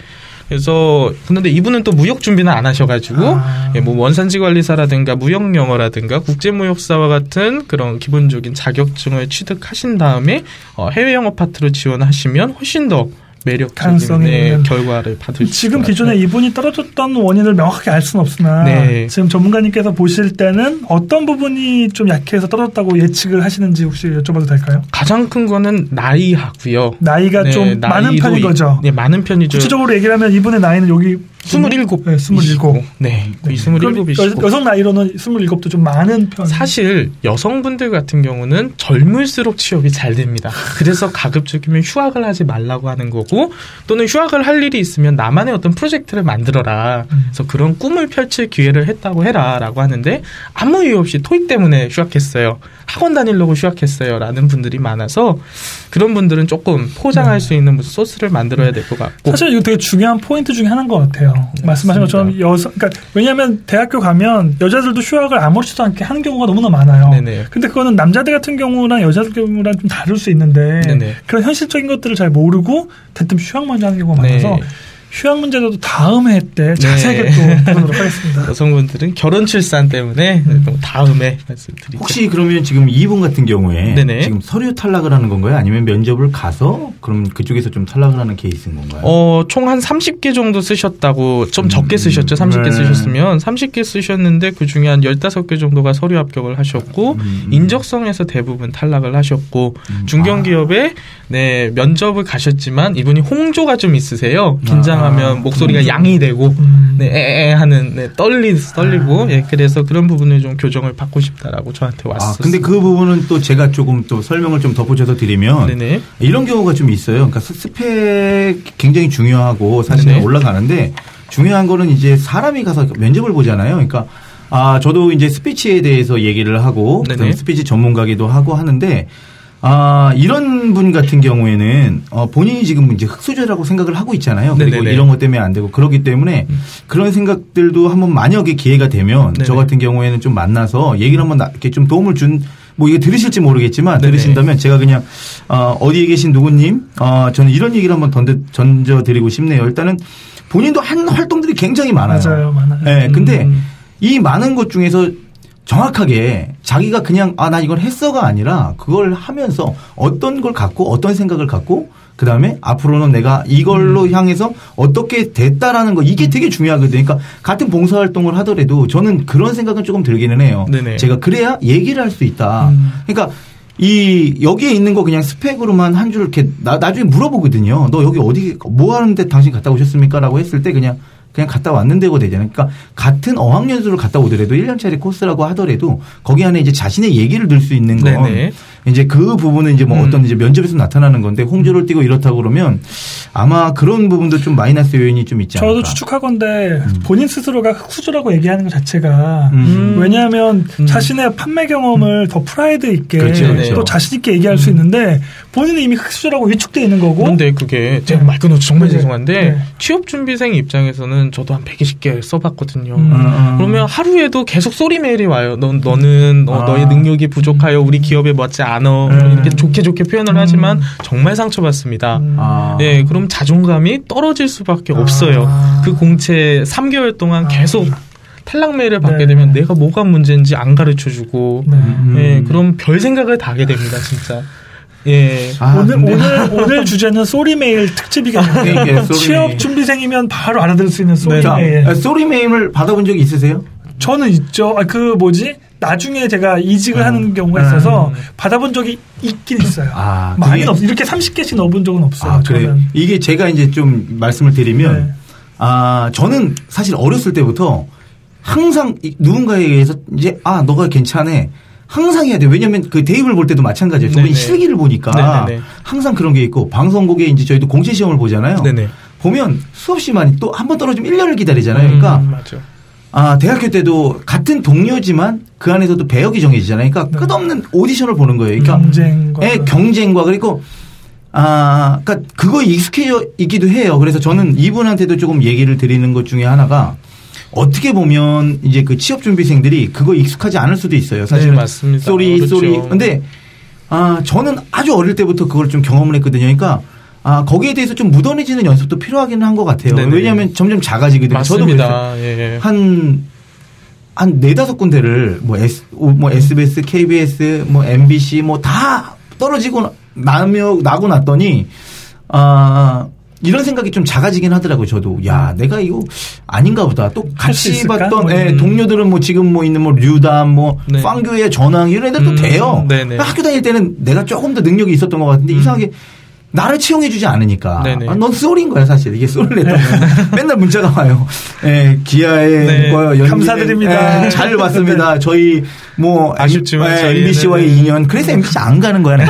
그래서 근데 이분은 또 무역 준비는 안 하셔가지고 아. 예, 뭐 원산지 관리사라든가 무역 영어라든가 국제무역사와 같은 그런 기본적인 자격증을 취득하신 다음에 어, 해외 영어 파트로 지원하시면 훨씬 더 매력적인 가능성이 네, 있는. 결과를 받을 수 지금 기존에. 이분이 떨어졌던 원인을 명확하게 알 수는 없으나 네. 지금 전문가님께서 보실 때는 어떤 부분이 좀 약해서 떨어졌다고 예측을 하시는지 혹시 여쭤봐도 될까요? 가장 큰 거는 나이하고요. 나이가 네, 좀 많은 편인 이- 거죠. 네, 많은 편이죠. 구체적으로 얘기를 하면 이분의 나이는 여기 27. 네, 27. 네, 거의 그럼 27이시고. 여, 성 나이로는 27도 좀 많은 편. 사실 여성분들 같은 경우는 젊을수록 취업이 잘 됩니다. 그래서 가급적이면 휴학을 하지 말라고 하는 거고 또는 휴학을 할 일이 있으면 나만의 어떤 프로젝트를 만들어라. 그래서 그런 꿈을 펼칠 기회를 했다고 해라라고 하는데 아무 이유 없이 토익 때문에 휴학했어요. 학원 다니려고 휴학했어요. 라는 분들이 많아서 그런 분들은 조금 포장할 수 있는 무슨 소스를 만들어야 될 것 같고 사실 이거 되게 중요한 포인트 중에 하나인 것 같아요. 네, 말씀하신 것처럼 여성, 그러니까 왜냐하면 대학교 가면 여자들도 휴학을 아무렇지도 않게 하는 경우가 너무나 많아요. 네네. 근데 그거는 남자들 같은 경우랑 여자들 경우랑 좀 다를 수 있는데 네네. 그런 현실적인 것들을 잘 모르고 대뜸 휴학 먼저 하는 경우가 많아서 네. 휴학 문제도 다음 회때 자세하게 또 해보도록 하겠습니다. 여성분들은 결혼 출산 때문에 또 다음에 말씀드리죠. 혹시 그러면 지금 이분 같은 경우에 네네. 지금 서류 탈락을 하는 건가요? 아니면 면접을 가서 그럼 그쪽에서 좀 탈락을 하는 케이스인 건가요? 어, 총 한 30개 정도 쓰셨다고 좀 적게 음, 쓰셨죠. 30개 네. 쓰셨으면 30개 쓰셨는데 그 중에 한 15개 정도가 서류 합격을 하셨고 음, 음. 인적성에서 대부분 탈락을 하셨고 음, 중견기업에 네, 면접을 가셨지만 이분이 홍조가 좀 있으세요. 긴장 하면 아, 목소리가 홍조. 양이 되고 음. 네, 에에 하는 네, 떨리 떨리고 아. 예, 그래서 그런 부분을 좀 교정을 받고 싶다라고 저한테 아, 왔었어요. 근데 그 부분은 또 제가 조금 또 설명을 좀 덧붙여서 드리면 네네. 이런 경우가 좀 있어요. 그러니까 스- 스펙 굉장히 중요하고 사실 네네. 올라가는데 중요한 거는 이제 사람이 가서 면접을 보잖아요. 그러니까 아 저도 이제 스피치에 대해서 얘기를 하고 스피치 전문가기도 하고 하는데 아 이런 분 같은 경우에는 어, 본인이 지금 이제 흑수저라고 생각을 하고 있잖아요. 그리고 네네네. 이런 것 때문에 안 되고 그렇기 때문에 그런 생각들도 한번 만약에 기회가 되면 저 네네. 같은 경우에는 좀 만나서 얘기를 한번 나- 이렇게 좀 도움을 준 뭐 이게 들으실지 모르겠지만 네네. 들으신다면 제가 그냥 어, 어디에 계신 누구님 어, 저는 이런 얘기를 한번 던져, 던져 드리고 싶네요. 일단은 본인도 한 활동들이 굉장히 많아요. 맞아요, 많아요. 네, 근데 음. 이 많은 것 중에서 정확하게 자기가 그냥 아 나 이걸 했어가 아니라 그걸 하면서 어떤 걸 갖고 어떤 생각을 갖고 그 다음에 앞으로는 내가 이걸로 음. 향해서 어떻게 됐다라는 거 이게 되게 중요하거든요. 그러니까 같은 봉사활동을 하더라도 저는 그런 생각은 조금 들기는 해요. 네네. 제가 그래야 얘기를 할 수 있다. 음. 그러니까 이 여기에 있는 거 그냥 스펙으로만 한 줄 이렇게 나, 나중에 물어보거든요. 너 여기 어디 뭐 하는데 당신 갔다 오셨습니까?라고 했을 때 그냥 그냥 갔다 왔는데고 되잖아요. 그러니까 같은 어학연수를 갔다 오더라도 1년짜리 코스라고 하더라도 거기 안에 이제 자신의 얘기를 들 수 있는 건 네네. 이제 그 부분은 이제 뭐 음. 어떤 이제 면접에서 나타나는 건데 홍조를 띄고 이렇다고 그러면 아마 그런 부분도 좀 마이너스 요인이 좀 있지 않을까. 저도 추측하건데 본인 스스로가 흑수저라고 얘기하는 것 자체가 음. 왜냐하면 음. 자신의 판매 경험을 더 프라이드 있게 그렇죠, 그렇죠. 또 자신 있게 얘기할 수 있는데 본인은 이미 흑수저라고 위축돼 있는 거고 그런데 그게 제가 네. 말 끊어서 정말 네. 죄송한데 네. 취업 준비생 입장에서는 저도 한 120개 써봤거든요. 음. 음. 그러면 하루에도 계속 소리 메일이 와요. 너, 너는 어, 아. 너의 능력이 부족하여 우리 기업에 맞지 않어. 음. 이렇게 좋게 좋게 표현을 음. 하지만 정말 상처받습니다. 음. 아. 네, 그럼 자존감이 떨어질 수밖에 없어요. 아. 그 공채 3개월 동안 아. 계속 탈락 메일을 받게 네. 되면 내가 뭐가 문제인지 안 가르쳐 주고 네. 음. 예, 그럼 별 생각을 다 하게 됩니다, 진짜. 예. 아, 오늘 근데- 오늘 오늘 주제는 소리 메일 특집이겠네요. 소리 취업. 준비생이면 바로 알아들을 수 있는 소리 자, 메일. 소리 메임을 받아본 적이 있으세요? 저는 있죠. 아, 그 뭐지? 나중에 제가 이직을 음. 하는 경우가 음. 있어서 받아본 적이 있긴 있어요. 아, 그게- 없어요. 이렇게 30개씩 넣어본 적은 없어요. 아, 그래요? 저는. 이게 제가 이제 좀 말씀을 드리면, 네. 아, 저는 사실 어렸을 때부터 항상 이- 누군가에 의해서 이제, 아, 너가 괜찮아. 항상 해야 돼. 왜냐면 그 대입을 볼 때도 마찬가지예요. 네네. 우리 실기를 보니까 네네네. 항상 그런 게 있고, 방송국에 이제 저희도 공채 시험을 보잖아요. 네네. 보면 수없이 많이 또 한 번 떨어지면 1년을 기다리잖아요. 음, 그러니까 맞 아. 아, 대학교 때도 같은 동료지만 그 안에서도 배역이 정해지잖아요. 그러니까 네. 끝없는 오디션을 보는 거예요. 그러니까 경쟁과 예, 경쟁과 그리고 아, 그러니까 그거에 익숙해져 있기도 해요. 그래서 저는 이분한테도 조금 얘기를 드리는 것 중에 하나가 어떻게 보면 이제 그 취업 준비생들이 그거 익숙하지 않을 수도 있어요. 사실 네, 맞습니다. Sorry. Sorry. 근데 아, 저는 아주 어릴 때부터 그걸 좀 경험을 했거든요. 그러니까 아, 거기에 대해서 좀 무뎌지는 연습도 필요하기는 한 것 같아요. 네네. 왜냐하면 점점 작아지거든요. 저도 그랬어요. 맞습니다. 예. 한, 한 네 다섯 군데를 뭐, S, 뭐 SBS, KBS, 뭐 MBC 뭐 다 떨어지고 나며, 나고 났더니, 아, 이런 생각이 좀 작아지긴 하더라고요, 저도. 야, 내가 이거 아닌가 보다. 또 같이? 봤던 예, 음. 동료들은 뭐 지금 뭐 있는 뭐 류담, 뭐 네. 빵교의 전황 이런 애들 도 음, 돼요. 네네. 학교 다닐 때는 내가 조금 더 능력이 있었던 것 같은데 이상하게 나를 채용해주지 않으니까. 음. 네네. 아, 넌 쏠인 거야, 사실. 이게 쏠을 냈다면. 맨날 문자가 와요. 예, 기아의 네. 뭐 연기는, 감사드립니다. 예, 잘 봤습니다. 저희 뭐 아쉽지만 예, MBC와의 네. 인연. 그래서 MBC 안 가는 거야.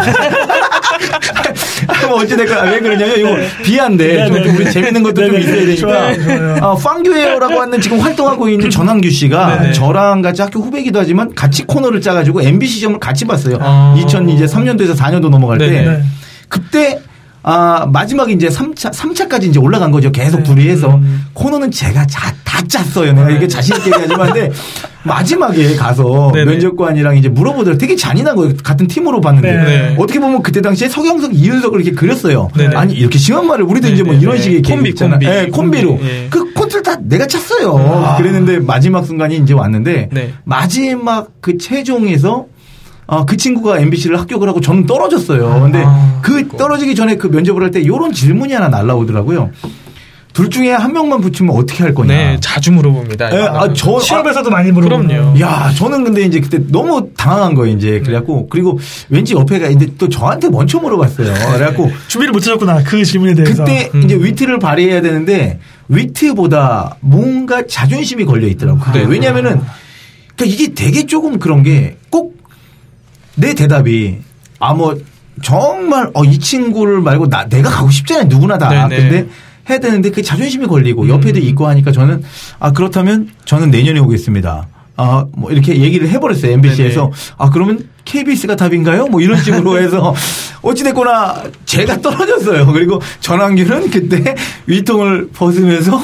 뭐 어찌됐건 왜 그러냐면 이거 비한데 좀, 네네. 좀 우리 재밌는 것도 좀 네네. 있어야 되니까. 어, 빵교회라고 하는 지금 활동하고 있는 전환규 씨가 네네. 저랑 같이 학교 후배기도 하지만 같이 코너를 짜가지고 MBC 시험을 같이 봤어요. 아. 2003년도에서 4년도 넘어갈 때 네네. 네. 그때 아, 마지막에 이제 3차, 3차까지 이제 올라간 거죠. 계속 둘이 해서. 음. 코너는 제가 자, 다 짰어요. 내가 이게 자신있게 얘기하지만. 근데 마지막에 가서 네네. 면접관이랑 이제 물어보더라고요. 되게 잔인한 거예요. 같은 팀으로 봤는데. 네. 네. 어떻게 보면 그때 당시에 서경석, 이윤석을 이렇게 그렸어요. 네네. 아니, 이렇게 심한 말을 우리도 이제 뭐. 이런 식의 콤비, 있잖아. 콤비. 네, 콤비로. 콤비, 예. 그 콘트를 다 내가 찼어요. 그랬는데 마지막 순간이 이제 왔는데. 네. 마지막 그 최종에서 어, 그 친구가 MBC를 합격을 하고 저는 떨어졌어요. 근데 아, 그 떨어지기 전에 그 면접을 할 때 이런 질문이 하나 날라오더라고요. 둘 중에 한 명만 붙이면 어떻게 할 거냐. 네, 자주 물어봅니다. 예, 아, 저, 시험에서도 많이 물어보는 그럼요. 야, 저는 근데 이제 그때 너무 당황한 거예요, 이제. 그래갖고, 그리고 왠지 옆에가 있는데 또 저한테 먼저 물어봤어요. 그래갖고, 준비를 못 해줬구나 그 질문에 대해서. 그때 음. 이제 위트를 발휘해야 되는데, 위트보다 뭔가 자존심이 걸려 있더라고요. 네. 왜냐면은, 그러니까 이게 되게 조금 그런 게 꼭 내 대답이, 아, 뭐, 정말, 어, 이 친구를 말고 나, 내가 가고 싶잖아요. 누구나 다. 네네. 근데 해야 되는데 그게 자존심이 걸리고 옆에도 음. 있고 하니까 저는, 아, 그렇다면 저는 내년에 오겠습니다. 아, 뭐, 이렇게 얘기를 해버렸어요. MBC에서. 네네. 아, 그러면 KBS가 답인가요? 뭐 이런 식으로 해서 어찌됐거나 제가 떨어졌어요. 그리고 전환규는 그때 위통을 벗으면서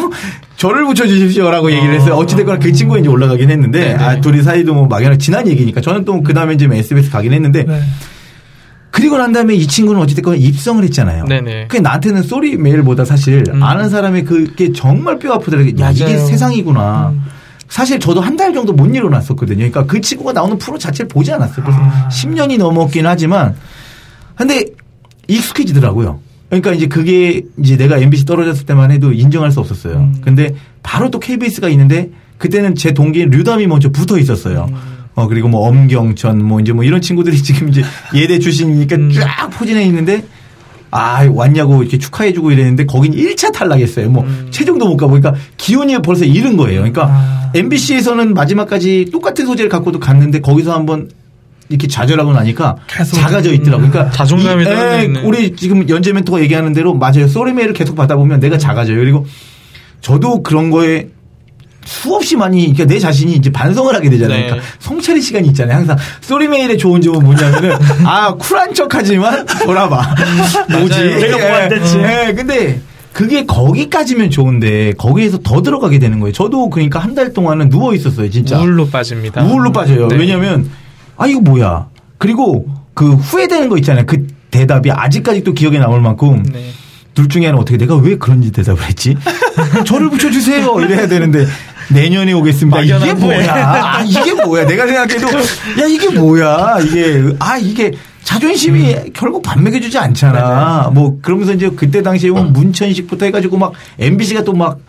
저를 붙여주십시오라고 얘기를 했어요. 어찌됐거나 그 친구가 이제 올라가긴 했는데 네네. 아, 둘이 사이도 뭐 막역한 지난 얘기니까 저는 또 그 다음에 이제 SBS 가긴 했는데 네. 그리고 난 다음에 이 친구는 어찌됐거나 입성을 했잖아요. 네네. 그게 나한테는 sorry 메일보다 사실 음. 아는 사람의 그게 정말 뼈 아프더라고요. 야, 이게. 세상이구나. 음. 사실 저도 한 달 정도 못 일어났었거든요. 그러니까 그 친구가 나오는 프로 자체를 보지 않았어요. 벌써 아. 10년이 넘었긴 하지만 근데 익숙해지더라고요. 그러니까 이제 그게 이제 내가 MBC 떨어졌을 때만 해도 인정할 수 없었어요. 음. 근데 바로 또 KBS가 있는데 그때는 제 동기인 류담이 먼저 붙어 있었어요. 음. 어 그리고 뭐 엄경천 뭐 이제 뭐 이런 친구들이 지금 이제 예대 출신이니까 음. 쫙 포진해 있는데 아 왔냐고 이렇게 축하해주고 이랬는데 거긴 1차 탈락했어요. 뭐 음. 최종도 못 가고 그러니까 기온이 벌써 잃은 거예요. 그러니까 아. MBC에서는 마지막까지 똑같은 소재를 갖고도 갔는데 거기서 한번 이렇게 좌절하고 나니까. 작아져 있더라고요. 그러니까 자존감이 이- 에. 우리 지금 연재 멘토가 얘기하는 대로 맞아요. 소리메일을 계속 받아보면 내가 작아져요. 그리고 저도 그런 거에 수없이 많이 그러니까 내 자신이 이제 반성을 하게 되잖아요. 네. 그러니까 성찰의 시간이 있잖아요. 항상 소리메일의 좋은 점은 뭐냐면은 아 쿨한 척하지만 돌아봐 뭐지? 내가 뭐안 됐지. 예, 근데 그게 거기까지면 좋은데 거기에서 더 들어가게 되는 거예요. 저도 그러니까 한 달 동안은 누워 있었어요. 진짜 우울로 빠집니다. 우울로 빠져요. 네. 왜냐면 아 이거 뭐야? 그리고 그 후회되는 거 있잖아요. 그 대답이 아직까지도 기억에 남을 만큼 네. 둘 중에 하나 어떻게 내가 왜 그런 대답을 했지? 저를 붙여주세요. 이래야 되는데 내년에 오겠습니다. 이게. 뭐야? 아, 이게 뭐야? 내가 생각해도 야 이게 뭐야? 이게 아 이게 자존심이 결국 밥 먹여주지 않잖아. 뭐 그러면서 이제 그때 당시에 보면 문천식부터 해가지고 막 MBC가 또막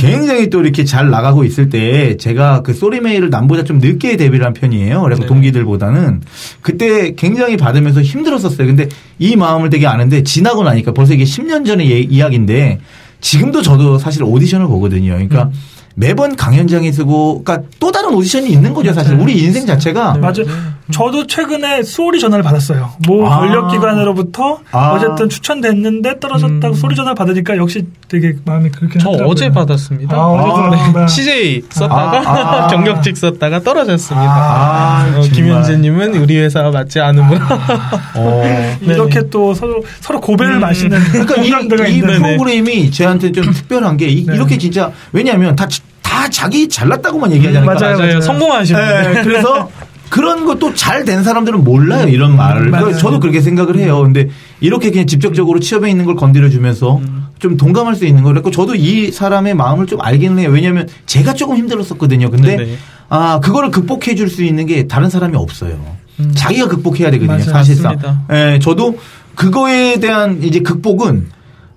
굉장히 또 이렇게 잘 나가고 있을 때 제가 그 소리메일을 남보다 좀 늦게 데뷔를 한 편이에요. 그래서 네. 동기들보다는 그때 굉장히 받으면서 힘들었었어요. 근데 이 마음을 되게 아는데 지나고 나니까 벌써 이게 10년 전의 예- 이야기인데 지금도 저도 사실 오디션을 보거든요. 그러니까 매번 강연장에 서고 그러니까 또 다른 오디션이 있는 거죠. 사실 우리 인생 자체가 맞아요. 저도 최근에 소리 전화를 받았어요. 모 아. 권력기관으로부터 아. 어쨌든 추천됐는데 떨어졌다고 음. 소리 전화를 받으니까 역시 되게 마음이 그렇게 저 하더라고요. 어제 받았습니다. 아, 어제 아, 들었구나. CJ 썼다가 아, 아. 경력직 썼다가 떨어졌습니다. 아, 어, 정말. 김현재님은 우리 회사와 맞지 않으므로 어. 이렇게 또 서로 서로 고배를 음. 마시는 그러니까 이, 이. 프로그램이 저한테 좀 특별한 게 이, 네. 렇게 진짜 왜냐하면 다, 다 자기 잘났다고만 얘기하잖아요. 음, 맞아요, 맞아요. 분. 네, 그래서 그런 것도 잘 된 사람들은 몰라요 이런 말을. 맞아요. 그래서 저도 그렇게 생각을 해요. 근데 이렇게 그냥 직접적으로 취업에 있는 걸 건드려주면서 음. 좀 동감할 수 있는 거. 그래서 저도 이 사람의 마음을 좀 알기는 해요. 왜냐하면 제가 조금 힘들었었거든요. 근데 네네. 아 그거를 극복해 줄 수 있는 게 다른 사람이 없어요. 음. 자기가 극복해야 되거든요. 맞아요. 사실상. 맞습니다. 예, 저도 그거에 대한 이제 극복은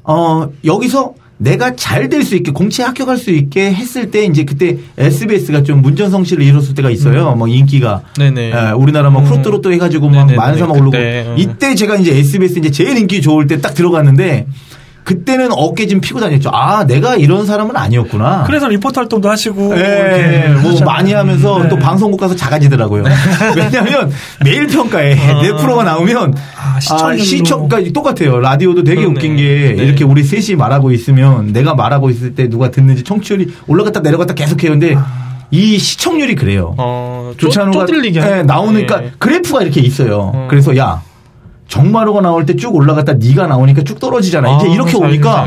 어 여기서 내가 잘 될 수 있게 공채 합격할 수 있게 했을 때 이제 그때 SBS가 좀 문전성시를 이뤘을 때가 있어요. 뭐 인기가 네네. 예, 우리나라 뭐 음. 프로토로또 해가지고 막. 만사 막 오르고 어. 이때 제가 이제 SBS 이제 제일 인기 좋을 때 딱 들어갔는데 그때는 어깨 좀 피고 다녔죠. 아 내가 이런 사람은 아니었구나. 그래서 리포터 활동도 하시고 예, 이렇게 뭐 하셨잖아요. 많이 하면서 네. 또 방송국 가서 작아지더라고요. 왜냐하면 매일 평가에 내 프로가 나오면 아, 시청률로. 시청까 똑같아요. 라디오도 되게 그러네. 웃긴 게 네. 이렇게 우리 셋이 말하고 있으면 내가 말하고 있을 때 누가 듣는지 청취율이 올라갔다 내려갔다 계속해요. 근데 이 시청률이 그래요. 어, 조찬호가 쪼들리게 예, 하는 나오니까 네. 그래프가 이렇게 있어요. 어. 그래서 야 정마루가 나올 때 쭉 올라갔다 네가 나오니까 쭉 떨어지잖아. 이제 아, 이렇게 세상에. 오니까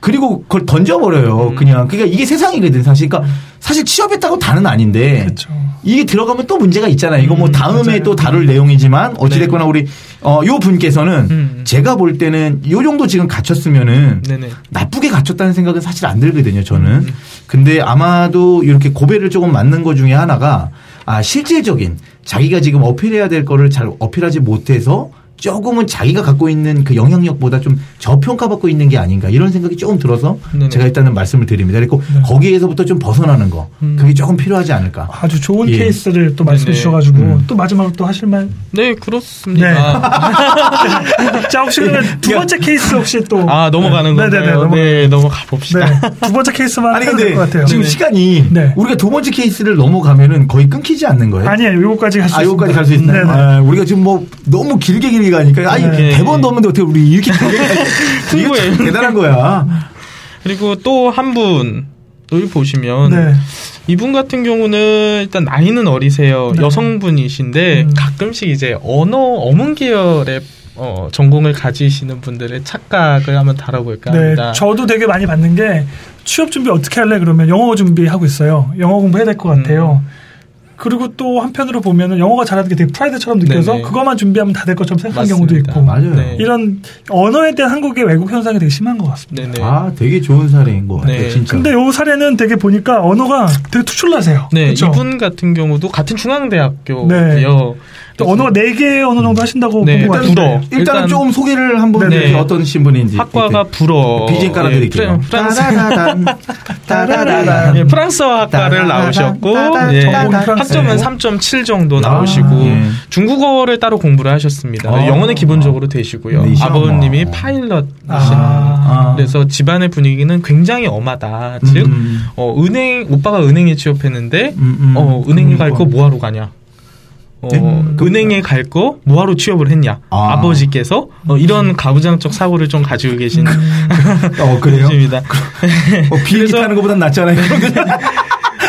그리고 그걸 던져버려요. 음. 그냥. 그러니까 이게 세상이거든, 사실. 그러니까 사실 취업했다고 다는 아닌데. 그렇죠. 이게 들어가면 또 문제가 있잖아요. 이거 뭐 음, 다음에 맞아요. 또 다룰 내용이지만 어찌됐거나 우리 어, 요 분께서는 음. 제가 볼 때는 요 정도 지금 갖췄으면은 네네. 나쁘게 갖췄다는 생각은 사실 안 들거든요, 저는. 음. 근데 아마도 이렇게 고배를 조금 맞는 것 중에 하나가 아, 실질적인 자기가 지금 어필해야 될 거를 잘 어필하지 못해서 조금은 자기가 갖고 있는 그 영향력보다 좀 저평가받고 있는 게 아닌가 이런 생각이 조금 들어서 네네. 제가 일단은 말씀을 드립니다. 그리고 네. 거기에서부터 좀 벗어나는 거 음. 그게 조금 필요하지 않을까. 아주 좋은 예. 케이스를 또 말씀해. 주셔가지고 음. 또 마지막으로 또 하실 말. 네, 그렇습니다. 자 혹시 그러면 두 번째 케이스 혹시 또 아, 넘어가는 네네네, 건가요? 넘어가- 네, 넘어가 봅시다. 네. 두 번째 케이스만 아니 해도 근데 될것 같아요. 지금 네. 시간이 네. 우리가 두 번째 케이스를 넘어가면은 거의 끊기지 않는 거예요. 아니에요. 요거까지 갈수 아, 있습니다. 여기까지 갈 수 있나요? 네네. 아, 우리가 지금 뭐 너무 길게 길게 가니까 아니 네. 대본도 없는데 어떻게 우리 이렇게. 이거 대단한 거야. 그리고 또 한 분을 보시면 네. 이분 같은 경우는 일단 나이는 어리세요. 네. 여성분이신데 음. 가끔씩 이제 언어 어문 계열의 어, 전공을 가지시는 분들의 착각을 한번 다뤄볼까 네, 합니다. 저도 되게 많이 받는 게 취업 준비 어떻게 할래 그러면 영어 준비하고 있어요. 영어 공부해야 될 것 같아요. 음. 그리고 또 한편으로 보면은 영어가 잘하는 게 되게 프라이드처럼 느껴서 네네. 그것만 준비하면 다 될 것처럼 생각하는. 경우도 있고 맞아요. 네. 이런 언어에 대한 한국의 왜곡 현상이 되게 심한 것 같습니다. 네네. 아, 되게 좋은 사례인 것 같아요, 네. 진짜. 근데 요 사례는 되게 보니까 언어가 되게 투출나세요. 네, 그쵸? 이분 같은 경우도 같은 중앙대학교고요. 네. 또 언어가 네개 언어 정도 하신다고 네, 일단. 불어. 일단은 일단- 조금 소개를 한번 네네. 이렇게 어떤 신분인지. 학과가 불어. 비진 깔아 드릴게요. 예, 프랑- 프랑스 따다다단. 예, 프랑스어 학과를 나오셨고. 예. 학점은 3.7 정도 아, 나오시고 예. 중국어를 따로 공부를 하셨습니다. 아. 영어는 기본적으로 되시고요. 네, 아버님이 뭐. 파일럿이신 아. 그래서 집안의 분위기는 굉장히 엄하다. 즉 음. 어, 은행 오빠가 은행에 취업했는데 음, 음. 어, 은행에 갈거 그러니까. 뭐하러 가냐? 어, 네? 은행에 갈 거 뭐하러 취업을 했냐? 아. 아. 버지께서 어, 이런 가부장적 사고를 좀 가지고 계신 어, 그래요? 분이십니다. 어, 비행기 그래서- 타는 것보단 낫잖아요. 뭐,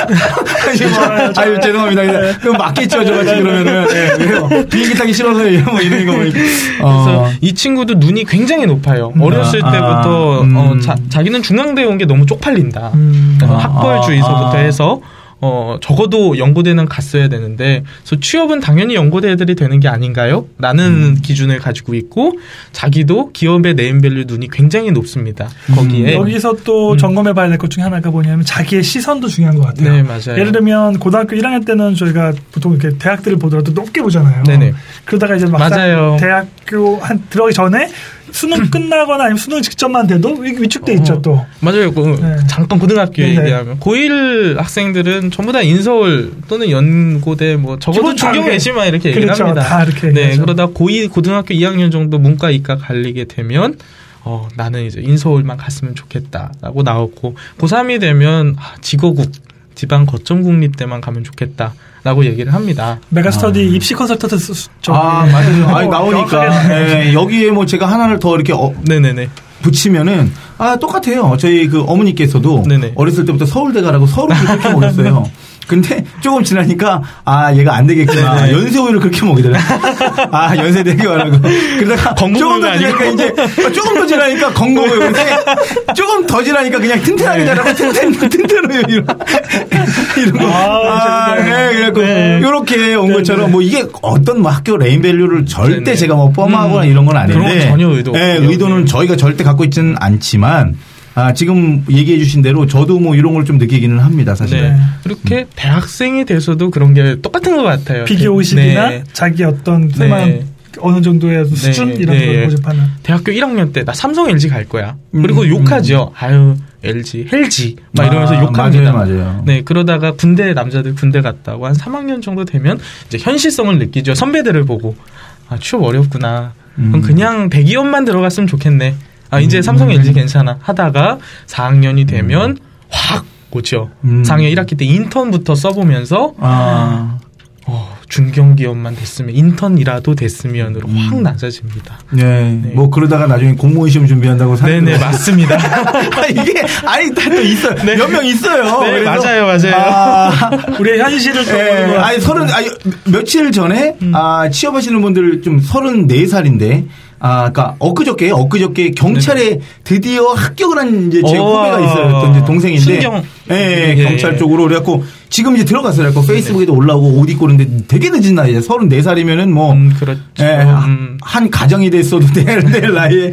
아유, 죄송합니다. 그냥 그럼 맞겠죠, 저같이 그러면은. 예, 왜요? 비행기 타기 싫어서 이런 뭐 이런 거. 보니까. 그래서 어. 이 친구도 눈이 굉장히 높아요. 음. 어렸을 아, 때부터 음. 어, 자, 자기는 중앙대 온 게 너무 쪽팔린다. 음. 어, 아, 학벌주의서부터 아. 해서 어, 적어도 연고대는 갔어야 되는데, 그래서 취업은 당연히 연고대 애들이 되는 게 아닌가요? 라는 음. 기준을 가지고 있고, 자기도 기업의 네임밸류 눈이 굉장히 높습니다. 거기에. 여기서 또 음. 점검해 봐야 될 것 중에 하나가 뭐냐면 자기의 시선도 중요한 것 같아요. 네, 맞아요. 예를 들면 고등학교 1학년 때는 저희가 보통 이렇게 대학들을 보더라도 높게 보잖아요. 네네. 그러다가 이제 막상 맞아요. 대학교 한 들어가기 전에 수능 끝나거나 아니면 수능 직전만 돼도 위- 위축돼 있죠 어. 또. 맞아요. 그 네. 잠깐 고등학교 네. 얘기하면 고1 학생들은 전부 다 인서울 또는 연고대 뭐 적어도 중경. 외시만 이렇게 얘기를 그렇죠. 합니다. 다 이렇게 네, 얘기하죠. 그러다 고2 고등학교 2학년 정도 문과 이과 갈리게 되면 어, 나는 이제 인서울만 갔으면 좋겠다라고 나오고 고3이 되면 아, 지거국 지방 거점 국립대만 가면 좋겠다 라고 얘기를 합니다. 메가스터디 입시 컨설턴트 수- 아, 맞아요. 아니, 어, 나오니까. 예, 여기에 뭐 제가 하나를 더 이렇게 어, 네네네. 붙이면은 아 똑같아요. 저희 그 어머니께서도 네네. 어렸을 때부터 서울대 가라고 서울을 그렇게 먹였어요. 근데 조금 지나니까 아 얘가 안 되겠구나 네네. 연세우유를 그렇게 먹이더라. 아 연세대학교 가라고. 그러다가 조금 더 지나니까. 이제 아, 조금 더 지나니까 건국을 근데 조금 더 지나니까 그냥 튼튼하게 자라고 튼튼 튼튼해요 이런 이런 거. 아, 아. 네, 그래갖고 네. 요렇게 온 네, 것처럼 네. 뭐 이게 어떤 뭐 학교 네임밸류를 절대. 제가 뭐 폄하하거나 음. 이런 건 아닌데 그런 건 전혀 의도 예, 없고요. 의도는 네. 저희가 절대 갖고 있지는 않지만 아, 지금 얘기해 주신 대로 저도 뭐 이런 걸 좀 느끼기는 합니다, 사실. 네. 네. 그렇게 대학생이 돼서도 그런 게 똑같은 것 같아요. 비교의식이나 네. 자기 어떤 네. 쓸만한 어느 정도의 수준 이런 네. 걸 고집하는. 대학교 1학년 때 나 삼성 LG 갈 거야. 그리고 음, 욕하죠. 아유 LG, 헬지 막 이러면서 아, 욕합니다. 맞아요, 맞아요. 네 그러다가 군대 남자들 군대 갔다고 한 3학년 정도 되면 이제 현실성을 느끼죠. 선배들을 보고 아 취업 어렵구나. 그럼 음. 그냥 대기업만 들어갔으면 좋겠네. 아 이제 삼성 LG 괜찮아 하다가 4학년이 되면 확. 음. 4학년 1학기 때 인턴부터 써보면서 아, 어, 중견기업만 됐으면 인턴이라도 됐으면으로 확 낮아집니다. 네. 네. 뭐 그러다가 나중에 공무원 시험 준비한다고 네네 맞습니다. 아, 이게 아니 다또 있어요. 네. 몇명 있어요. 네, 그래서 맞아요, 맞아요. 아, 우리의 현실을 것 아니. 서른 아니 며칠 전에 음. 아 취업하시는 분들 좀 서른 네 살인데 아, 그니까, 엊그저께, 엊그저께 경찰에 드디어 합격을 한 이제 제 오. 후배가 있어요. 어떤 이제 동생인데. 신경. 예, 예. 경찰 쪽으로. 그래갖고, 지금 이제 들어갔어요. 그래갖고, 네. 페이스북에도 올라오고 옷 입고 그러는데 되게 늦은 나이에 34살이면은 뭐, 음, 그렇죠. 예, 음. 한 가정이 됐어도 될, 될 나이에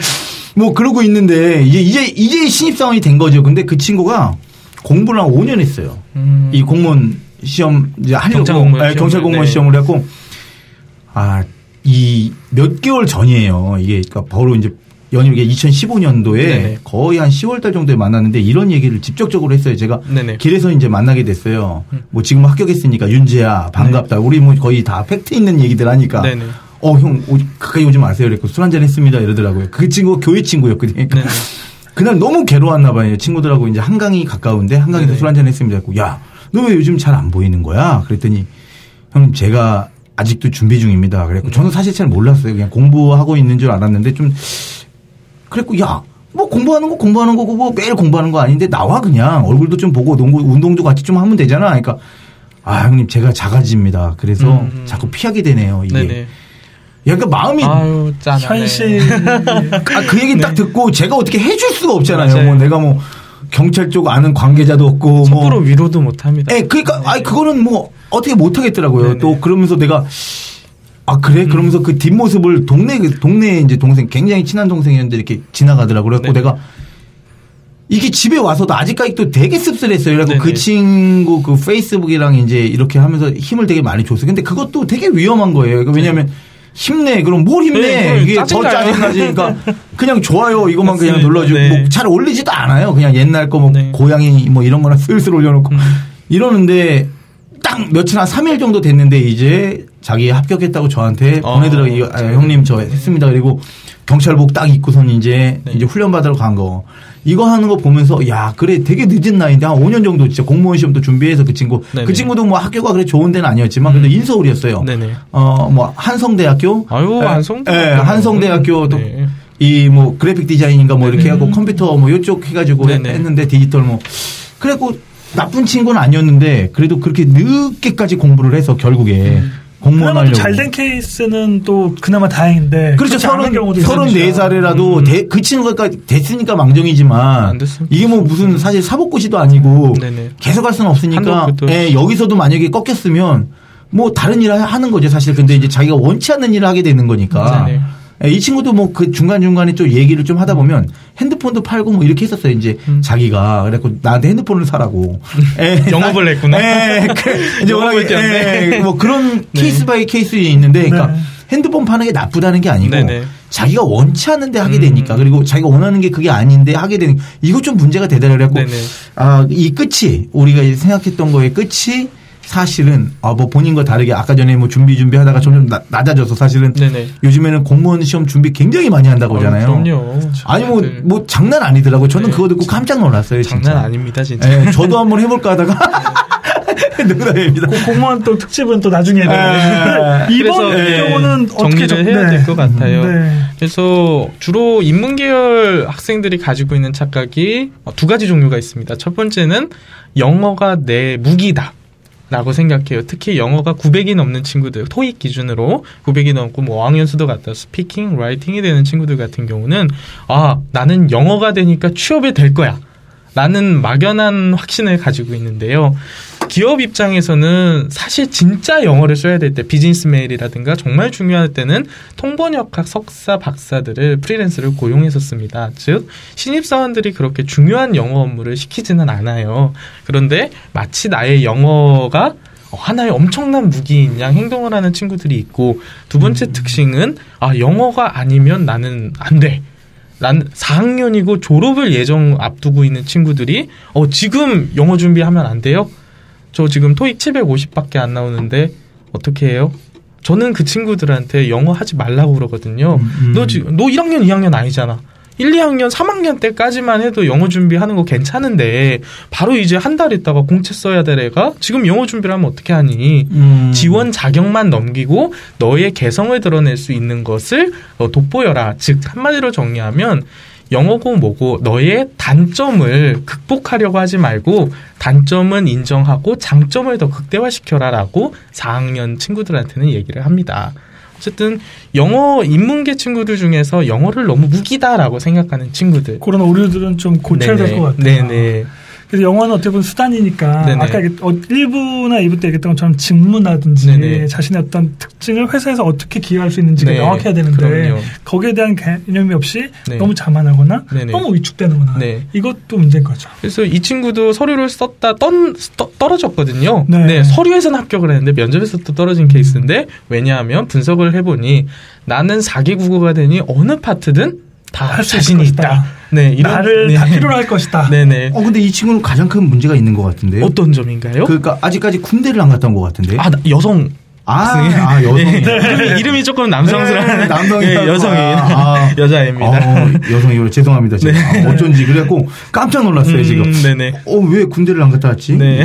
뭐 그러고 있는데 이제 이제 이제 신입 사원이 된 거죠. 근데 그 친구가 공부를 한 5년 했어요. 음. 이 공무원 시험 이제 하려고 경찰 공무원 예, 경찰 공무원 네. 시험을 했고 아 이 몇 개월 전이에요. 이게 그러니까 바로 이제 연휴 2015년도에 네네. 거의 한 10월 달 정도에 만났는데 이런 얘기를 직접적으로 했어요. 제가 네네. 길에서 이제 만나게 됐어요. 음. 뭐 지금 합격했으니까 윤재야 반갑다. 우리 뭐 거의 다 팩트 있는 얘기들 하니까 네네. 어, 형, 오- 가까이 오지 마세요. 그랬고, 술 한잔 했습니다. 이러더라고요. 그 친구가 교회 친구였거든요. 그러니까 네네. 그날 너무 괴로웠나 봐요. 친구들하고 이제 한강이 가까운데, 한강에서 네네. 술 한잔 했습니다. 야, 너 왜 요즘 잘 안 보이는 거야? 그랬더니, 형, 제가 아직도 준비 중입니다. 그랬고, 저는 사실 잘 몰랐어요. 그냥 공부하고 있는 줄 알았는데, 좀, 그랬고, 야, 뭐 공부하는 거 공부하는 거고, 뭐 매일 공부하는 거 아닌데, 나와 그냥. 얼굴도 좀 보고, 농구, 운동도 같이 좀 하면 되잖아. 그러니까, 아, 형님, 제가 작아집니다. 그래서 음, 음. 자꾸 피하게 되네요. 이게. 네네. 약간 마음이 아유. 현실. 아, 그 얘기 딱 듣고 제가 어떻게 해줄 수가 없잖아요. 네. 맞아요. 뭐 내가 뭐 경찰 쪽 아는 관계자도 없고 뭐. 섣부로 위로도 못 합니다. 예, 그러니까 아니 그거는 뭐 어떻게 못 하겠더라고요. 네네. 음. 또 그러면서 내가 아 그래 그러면서 그 뒷모습을 동네 동네 이제 동생 굉장히 친한 동생이었는데 이렇게 지나가더라고요. 그래갖고 네네. 내가 이게 집에 와서도 아직까지 또 되게 씁쓸했어요. 그래갖고 그. 친구 그 페이스북이랑 이제 이렇게 하면서 힘을 되게 많이 줬어요. 근데 그것도 되게 위험한 거예요. 그러니까 왜냐하면 힘내. 그럼 뭘 힘내? 네, 이게 더. 짜증나지. 그러니까 그냥 좋아요. 이것만 그냥. 눌러주고 네. 뭐 잘 올리지도 않아요. 그냥 옛날 거뭐 네. 고양이 뭐 이런 거나 슬슬 올려놓고 음. 이러는데 딱 며칠 한 3일 정도 됐는데 이제 자기 합격했다고 저한테 어, 보내더라고요. 아, 형님 저 했습니다. 그리고 경찰복 딱 입고선 이제 네. 이제 훈련 받으러 간 거. 이거 하는 거 보면서 야 그래 되게 늦은 나이인데 한 5년 정도 진짜 공무원 시험도 준비해서 그 친구 네네. 그 친구도 뭐 학교가 그래 좋은 데는 아니었지만 근데 인서울이었어요. 네네. 어뭐 한성대학교 아유, 예, 한성대. 예, 한성대학교도 네. 이뭐 그래픽 디자인인가 뭐 이렇게 네네. 하고 컴퓨터 뭐 요쪽 해가지고 네네. 했는데 디지털 뭐 그래갖고 나쁜 친구는 아니었는데 그래도 그렇게 늦게까지 공부를 해서 결국에 공무원 그나마 하려고 잘된 케이스는 또 그나마 다행인데. 그렇죠. 서른 경우도 서른 네 있으니까. 살이라도 음. 대- 그 친구가 됐으니까 망정이지만 이게 뭐 무슨 사실 사법고시도 아니고 네네. 계속 할 수는 없으니까 예, 여기서도 만약에 꺾였으면 뭐 다른 일을 하는 거죠 사실 근데 이제 자기가 원치 않는 일을 하게 되는 거니까 네네. 예, 이 친구도 뭐 그 중간 중간에 좀 얘기를 좀 하다 보면 핸드폰도 팔고 뭐 이렇게 했었어요 이제 음. 자기가 그래갖고 나한테 핸드폰을 사라고 예, 영업을 했구나. 예, 그, 이제 영업을 워낙에. 예, 뭐 그런 네. case by case 있는데 그러니까 네. 핸드폰 파는 게 나쁘다는 게 아니고 네네. 자기가 원치 않는데 하게 음. 되니까 그리고 자기가 원하는 게 그게 아닌데 하게 되는 이거 좀 문제가 되더라 그래갖고 네네. 아이 끝이 우리가 생각했던 거의 끝이 사실은 아 뭐 본인과 다르게 아까 전에 뭐 준비 준비하다가 점점 나- 낮아져서 사실은 네네. 요즘에는 공무원 시험 준비 굉장히 많이 한다고 어, 하잖아요. 그럼요. 아니 뭐 다들 뭐 장난 아니더라고. 저는 네. 그거 듣고 깜짝 놀랐어요. 진짜. 장난 아닙니다, 진짜. 예, 저도 한번 해볼까 하다가 농담입니다. 그 공무원 또 특집은 또 나중에 해야 예. 되는데 이번 예, 경우는 어떻게 정리를 좀- 해야 네. 될것 같아요. 네. 그래서 주로 인문계열 학생들이 가지고 있는 착각이 두 가지 종류가 있습니다. 첫 번째는 영어가 내 무기다. 라고 생각해요. 특히 영어가 900이 넘는 친구들, 토익 기준으로 900이 넘고 뭐 어학연수도 갔다 speaking, writing이 되는 친구들 같은 경우는 아, 나는 영어가 되니까 취업이 될 거야. 라는 막연한 확신을 가지고 있는데요. 기업 입장에서는 사실 진짜 영어를 써야 될 때 비즈니스 메일이라든가 정말 중요할 때는 통번역학 석사 박사들을 프리랜서를 고용했었습니다. 즉 신입사원들이 그렇게 중요한 영어 업무를 시키지는 않아요. 그런데 마치 나의 영어가 하나의 엄청난 무기인 양 행동을 하는 친구들이 있고 두 번째 특징은 아 영어가 아니면 나는 안 돼. 난 4학년이고 졸업을 예정 앞두고 있는 친구들이 어 지금 영어 준비하면 안 돼요? 저 지금 토익 750밖에 안 나오는데 어떻게 해요? 저는 그 친구들한테 영어 하지 말라고 그러거든요. 음. 너 지금 너 1학년, 2학년 아니잖아. 1, 2학년, 3학년 때까지만 해도 영어 준비하는 거 괜찮은데 바로 이제 한 달 있다가 공채 써야 될 애가 지금 영어 준비를 하면 어떻게 하니? 음. 지원 자격만 넘기고 너의 개성을 드러낼 수 있는 것을 어, 돋보여라. 즉 한마디로 정리하면 영어고 뭐고 너의 단점을 극복하려고 하지 말고 단점은 인정하고 장점을 더 극대화시켜라라고 4학년 친구들한테는 얘기를 합니다. 어쨌든 영어 인문계 친구들 중에서 영어를 너무 무기다라고 생각하는 친구들. 그런 오류들은 좀 고쳐야 될. 것 같아요. 네네. 그래서 영어는 어떻게 보면 수단이니까 네네. 아까 얘기- 어, 1부나 2부 때 얘기했던 것처럼 직무라든지 네네. 자신의 어떤 특징을 회사에서 어떻게 기여할 수 있는지가 네, 명확해야 되는데 그럼요. 거기에 대한 개념이 없이 네. 너무 자만하거나 네네. 너무 위축되는거나 네. 이것도 문제인 거죠. 그래서 이 친구도 서류를 썼다 떤, 떠- 떨어졌거든요. 네. 네. 서류에서는 합격을 했는데 면접에서 또 떨어진 케이스인데 왜냐하면 분석을 해보니 나는 4개 국어가 되니 어느 파트든 다 자신이. 있다. 네, 이런 나를 네. 다 필요로 할 것이다. 네네. 어 근데 이 친구는 가장 큰 문제가 있는 것 같은데요. 어떤 점인가요? 그러니까 아직까지 군대를 안온것 같은데. 아 나- 여성. 아, 아, 여성. 네. 이름이, 이름이 조금 남성스러운 네, 남성이 예, 여성인 아, 여자입니다. 어, 여성이 죄송합니다. 제가 네. 아, 어쩐지 그래갖고 깜짝 놀랐어요 음, 지금. 네네. 어왜 군대를 안 갔다 왔지? 네.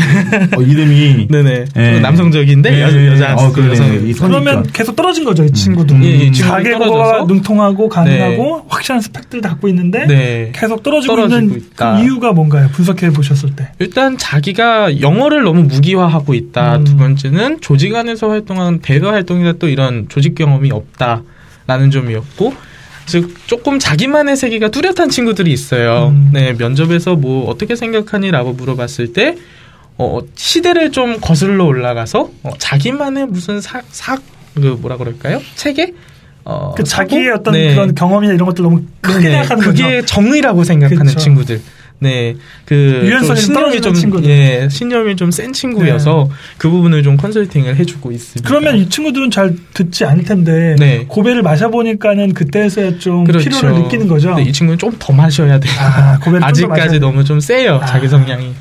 어, 이름이 네네. 예. 좀 남성적인데 네. 여, 여자 어. 그러면 계속 떨어진 거죠, 이 친구도. 음. 예, 이 친구도 자기 떨어져서. 국어가 능통하고 가능하고 확실한 스펙들을 갖고 있는데 네. 계속 떨어지고, 떨어지고 있는 있다. 그 이유가 뭔가요? 분석해 보셨을 때. 일단 자기가 영어를 너무 무기화하고 있다. 음. 두 번째는 조직 안에서 활동 한 대외 활동이나 또 이런 조직 경험이 없다라는 점이었고 즉 조금 자기만의 세계가 뚜렷한 친구들이 있어요. 음. 네 면접에서 뭐 어떻게 생각하니라고 물어봤을 때 어, 시대를 좀 거슬러 올라가서 어, 자기만의 무슨 사사그 뭐라 그럴까요? 체계 어, 그 자기의? 어떤 네. 그런 경험이나 이런 것들 너무 크게 네네. 생각하는 그게 거죠. 정의라고 생각하는 그쵸. 친구들. 네, 그 유연성이 좀 신념이 좀 친구들. 예, 신념이 좀 센 친구여서 그 부분을 좀 컨설팅을 해주고 있습니다. 그러면 이 친구들은 잘 듣지 않을 텐데 네. 고배를 마셔 보니까는 그때서야 좀 그렇죠. 필요를 느끼는 거죠. 이 친구는 좀 더 마셔야 돼요. 아, 아직까지 돼. 너무 좀 세요 아. 자기 성향이.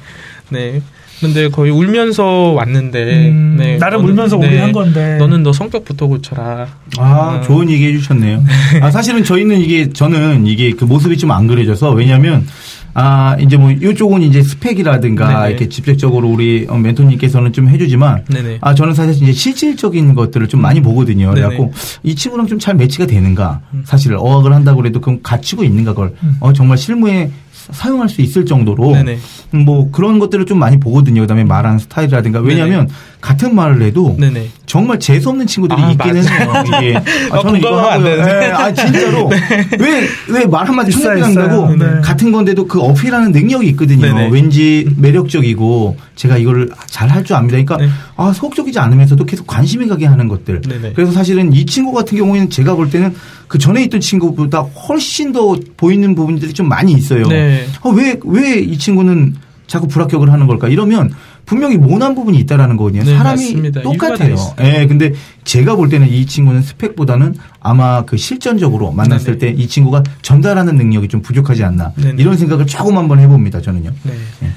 네. 근데 거의 울면서 왔는데 음, 네, 나름 너는- 울면서 네, 오긴 한 건데. 너는 너 성격부터 고쳐라. 아, 음. 좋은 얘기 해주셨네요. 아, 사실은 저희는 이게, 저는 이게 그 모습이 좀 안 그려져서, 왜냐면, 아, 이제 뭐, 이쪽은 이제 스펙이라든가, 네네. 이렇게 직접적으로 우리 어, 멘토님께서는 좀 해주지만, 네네. 아, 저는 사실 이제 실질적인 것들을 좀 많이 보거든요. 네네. 그래갖고, 이 친구랑 좀 잘 매치가 되는가, 음. 사실 어학을 한다고 해도 그럼 갖추고 있는가, 그걸, 음. 어, 정말 실무에 사용할 수 있을 정도로, 네네. 음, 뭐, 그런 것들을 좀 많이 보거든요. 그 다음에 말하는 스타일이라든가, 왜냐면, 같은 말을 해도, 네네. 정말 재수 없는 친구들이 아, 있기는 해요. 이게. 아, 어, 저는 이거 하고요. 되는데. 예, 아, 진짜로. 왜, 왜 말 한마디 청량한다고 있어요. 네. 같은 건데도 그 어필하는 능력이 있거든요. 네네. 왠지 매력적이고 제가 이거를 잘할 줄 압니다. 그러니까 네. 아, 소극적이지 않으면서도 계속 관심이 가게 하는 것들. 네네. 그래서 사실은 이 친구 같은 경우에는 제가 볼 때는 그 전에 있던 친구보다 훨씬 더 보이는 부분들이 좀 많이 있어요. 네. 어, 왜, 왜 이 친구는 자꾸 불합격을 하는 걸까? 이러면 분명히 모난 부분이 있다라는 거거든요. 네, 사람이 맞습니다. 똑같아요. 예, 근데 제가 볼 때는 이 친구는 스펙보다는 아마 그 실전적으로 만났을 때. 이 친구가 전달하는 능력이 좀 부족하지 않나. 네네. 이런 생각을 조금 한번 해봅니다, 저는요. 네.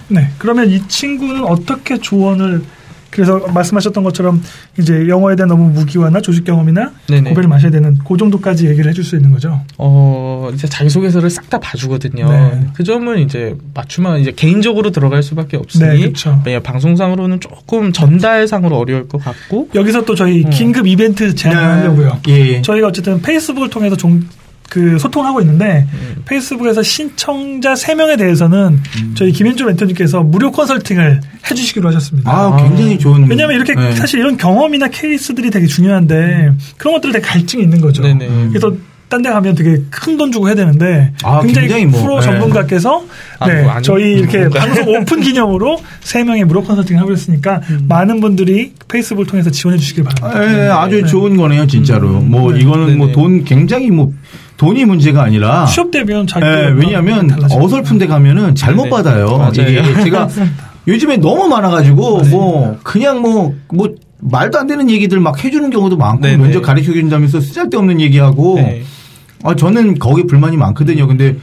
네. 그러면 이 친구는 어떻게 조언을 그래서 말씀하셨던 것처럼 이제 영어에 대한 너무 무기화나 조직 경험이나 네네. 고배를 마셔야 되는 그 정도까지 얘기를 해줄 수 있는 거죠. 어, 이제 자기소개서를 싹 다 봐주거든요. 네. 그 점은 이제 맞추면 이제 개인적으로 들어갈 수밖에 없으니. 네. 네, 방송상으로는 조금 전달상으로 어려울 것 같고. 여기서 또 저희 음. 긴급 이벤트 제안하려고요. 예, 예. 저희가 어쨌든 페이스북을 통해서 종, 그 소통을 하고 있는데 음. 페이스북에서 신청자 3명에 대해서는 음. 저희 김현주 멘토님께서 무료 컨설팅을 해주시기로 하셨습니다. 아, 굉장히 좋은. 왜냐하면 이렇게 네. 사실 이런 경험이나 케이스들이 되게 중요한데 그런 것들을 되게 갈증이 있는 거죠. 네네. 그래서 딴데 가면 되게 큰 돈 주고 해야 되는데 아, 굉장히, 굉장히 뭐, 프로 네. 전문가께서 아, 네, 뭐 저희 이렇게 뭔가. 방송 오픈 기념으로 세 명의 무료 컨설팅 하고 있으니까 음. 많은 분들이 페이스북을 통해서 지원해 주시길 바랍니다. 예, 아주 좋은 거네요, 진짜로. 뭐 네. 이거는 뭐. 돈 굉장히 뭐 돈이 문제가 아니라 취업 되면 자기 예, 왜냐하면 어설픈 데 가면은 잘못 네네. 받아요. 맞아요. 이게 제가 요즘에 너무 많아가지고 뭐 그냥 뭐뭐 말도 안 되는 얘기들 막 해주는 경우도 많고 네네. 면접 가르쳐 준다면서 쓰잘데없는 얘기하고 네. 아 저는 거기 불만이 많거든요. 근데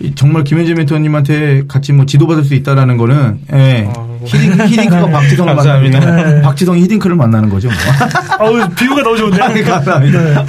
이 정말 김현재 멘토님한테 같이 뭐 지도받을 수 있다라는 거는 예. 아이고. 히딩, 히딩크가 박지성을. 만나면 네. 박지성이 히딩크를 만나는 거죠. 뭐. 어우, 비유가 너무 좋은데. 아니, 감사합니다. 네.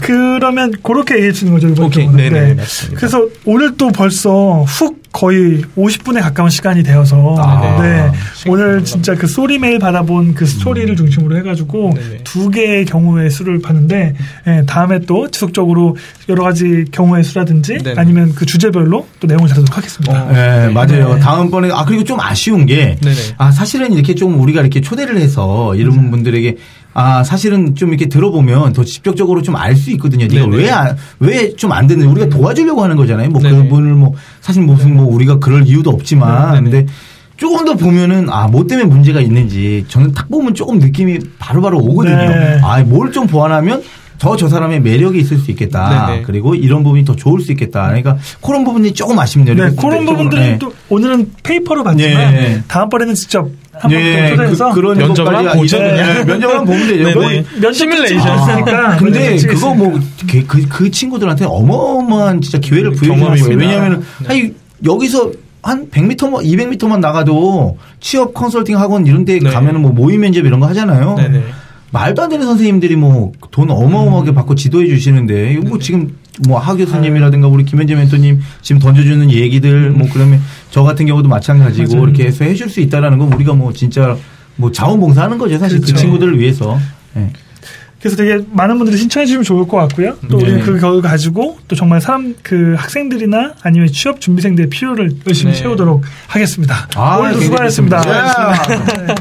그러면 그렇게 얘기해 주는 거죠, 이번 오케이. 경우는. 네네, 맞습니다. 그래서 오늘 또 벌써 훅 거의 50분에 가까운 시간이 되어서 아, 네. 시간 오늘 금방 진짜 그 소리 메일 받아본 그 스토리를 중심으로 해가지고 네네. 두 개의 경우의 수를 봤는데 예, 다음에 또 지속적으로 여러 가지 경우의 수라든지 네네. 아니면 그 주제별로 또 내용을 다루도록 하겠습니다. 어. 네, 맞아요. 네. 다음번에, 아, 그리고 좀 아쉬운 게. 아, 사실은 이렇게 좀 우리가 이렇게 초대를 해서 이런 분들에게, 아, 사실은 좀 이렇게 들어보면 더 직접적으로 좀 알 수 있거든요. 네가 네네. 왜, 안- 왜좀안 듣는, 우리가 도와주려고 하는 거잖아요. 뭐 네네. 그분을 뭐, 사실 무슨 뭐 우리가 그럴 이유도 없지만, 네네. 근데 조금 더 보면은, 아, 뭐 때문에 문제가 있는지, 저는 딱 보면 조금 느낌이 바로 바로 오거든요. 네. 아, 뭘 좀 보완하면, 더 저 사람의 매력이 있을 수 있겠다. 네네. 그리고 이런 부분이 더 좋을 수 있겠다. 그러니까 그런 부분이 조금 아쉽네요. 네, 그런 부분들은 네. 또 오늘은 페이퍼로 봤지만 네. 다음번에는 직접 예, 초대해서 그, 런 면접을 것까지 한번 보죠, 예, 그냥. 예, 면접을 한번 보면 되죠. 네네. 뭐, 면접 시뮬레이션. 아, 있으니까 근데 면접 그거 뭐그그 친구들한테 어마어마한 진짜 기회를 음, 부여주는 거예요. 왜냐하면 네. 아니 여기서 한 100m만 200m만 나가도 취업 컨설팅 학원 이런 데 네. 가면은 뭐 모의 면접 이런 거 하잖아요. 네네. 말도 안 되는 선생님들이 뭐 돈 어마어마하게 받고 지도해 주시는데 이거 뭐. 지금 뭐 하 교수님이라든가 우리 김현재 멘토님 지금 던져주는 얘기들 뭐 그러면 저 같은 경우도 마찬가지고 맞아요. 이렇게 해서 해줄 수 있다라는 건 우리가 뭐 진짜 뭐 자원봉사하는 거죠 사실 그 그렇죠. 친구들을 위해서. 예. 그래서 되게 많은 분들이 신청해 주시면 좋을 것 같고요. 또 네. 우리는 그 결과 가지고 또 정말 사람 그 학생들이나 아니면 취업 준비생들의 필요를 열심히 네. 채우도록 하겠습니다. 아, 오늘도 굉장히 수고하셨습니다. 네.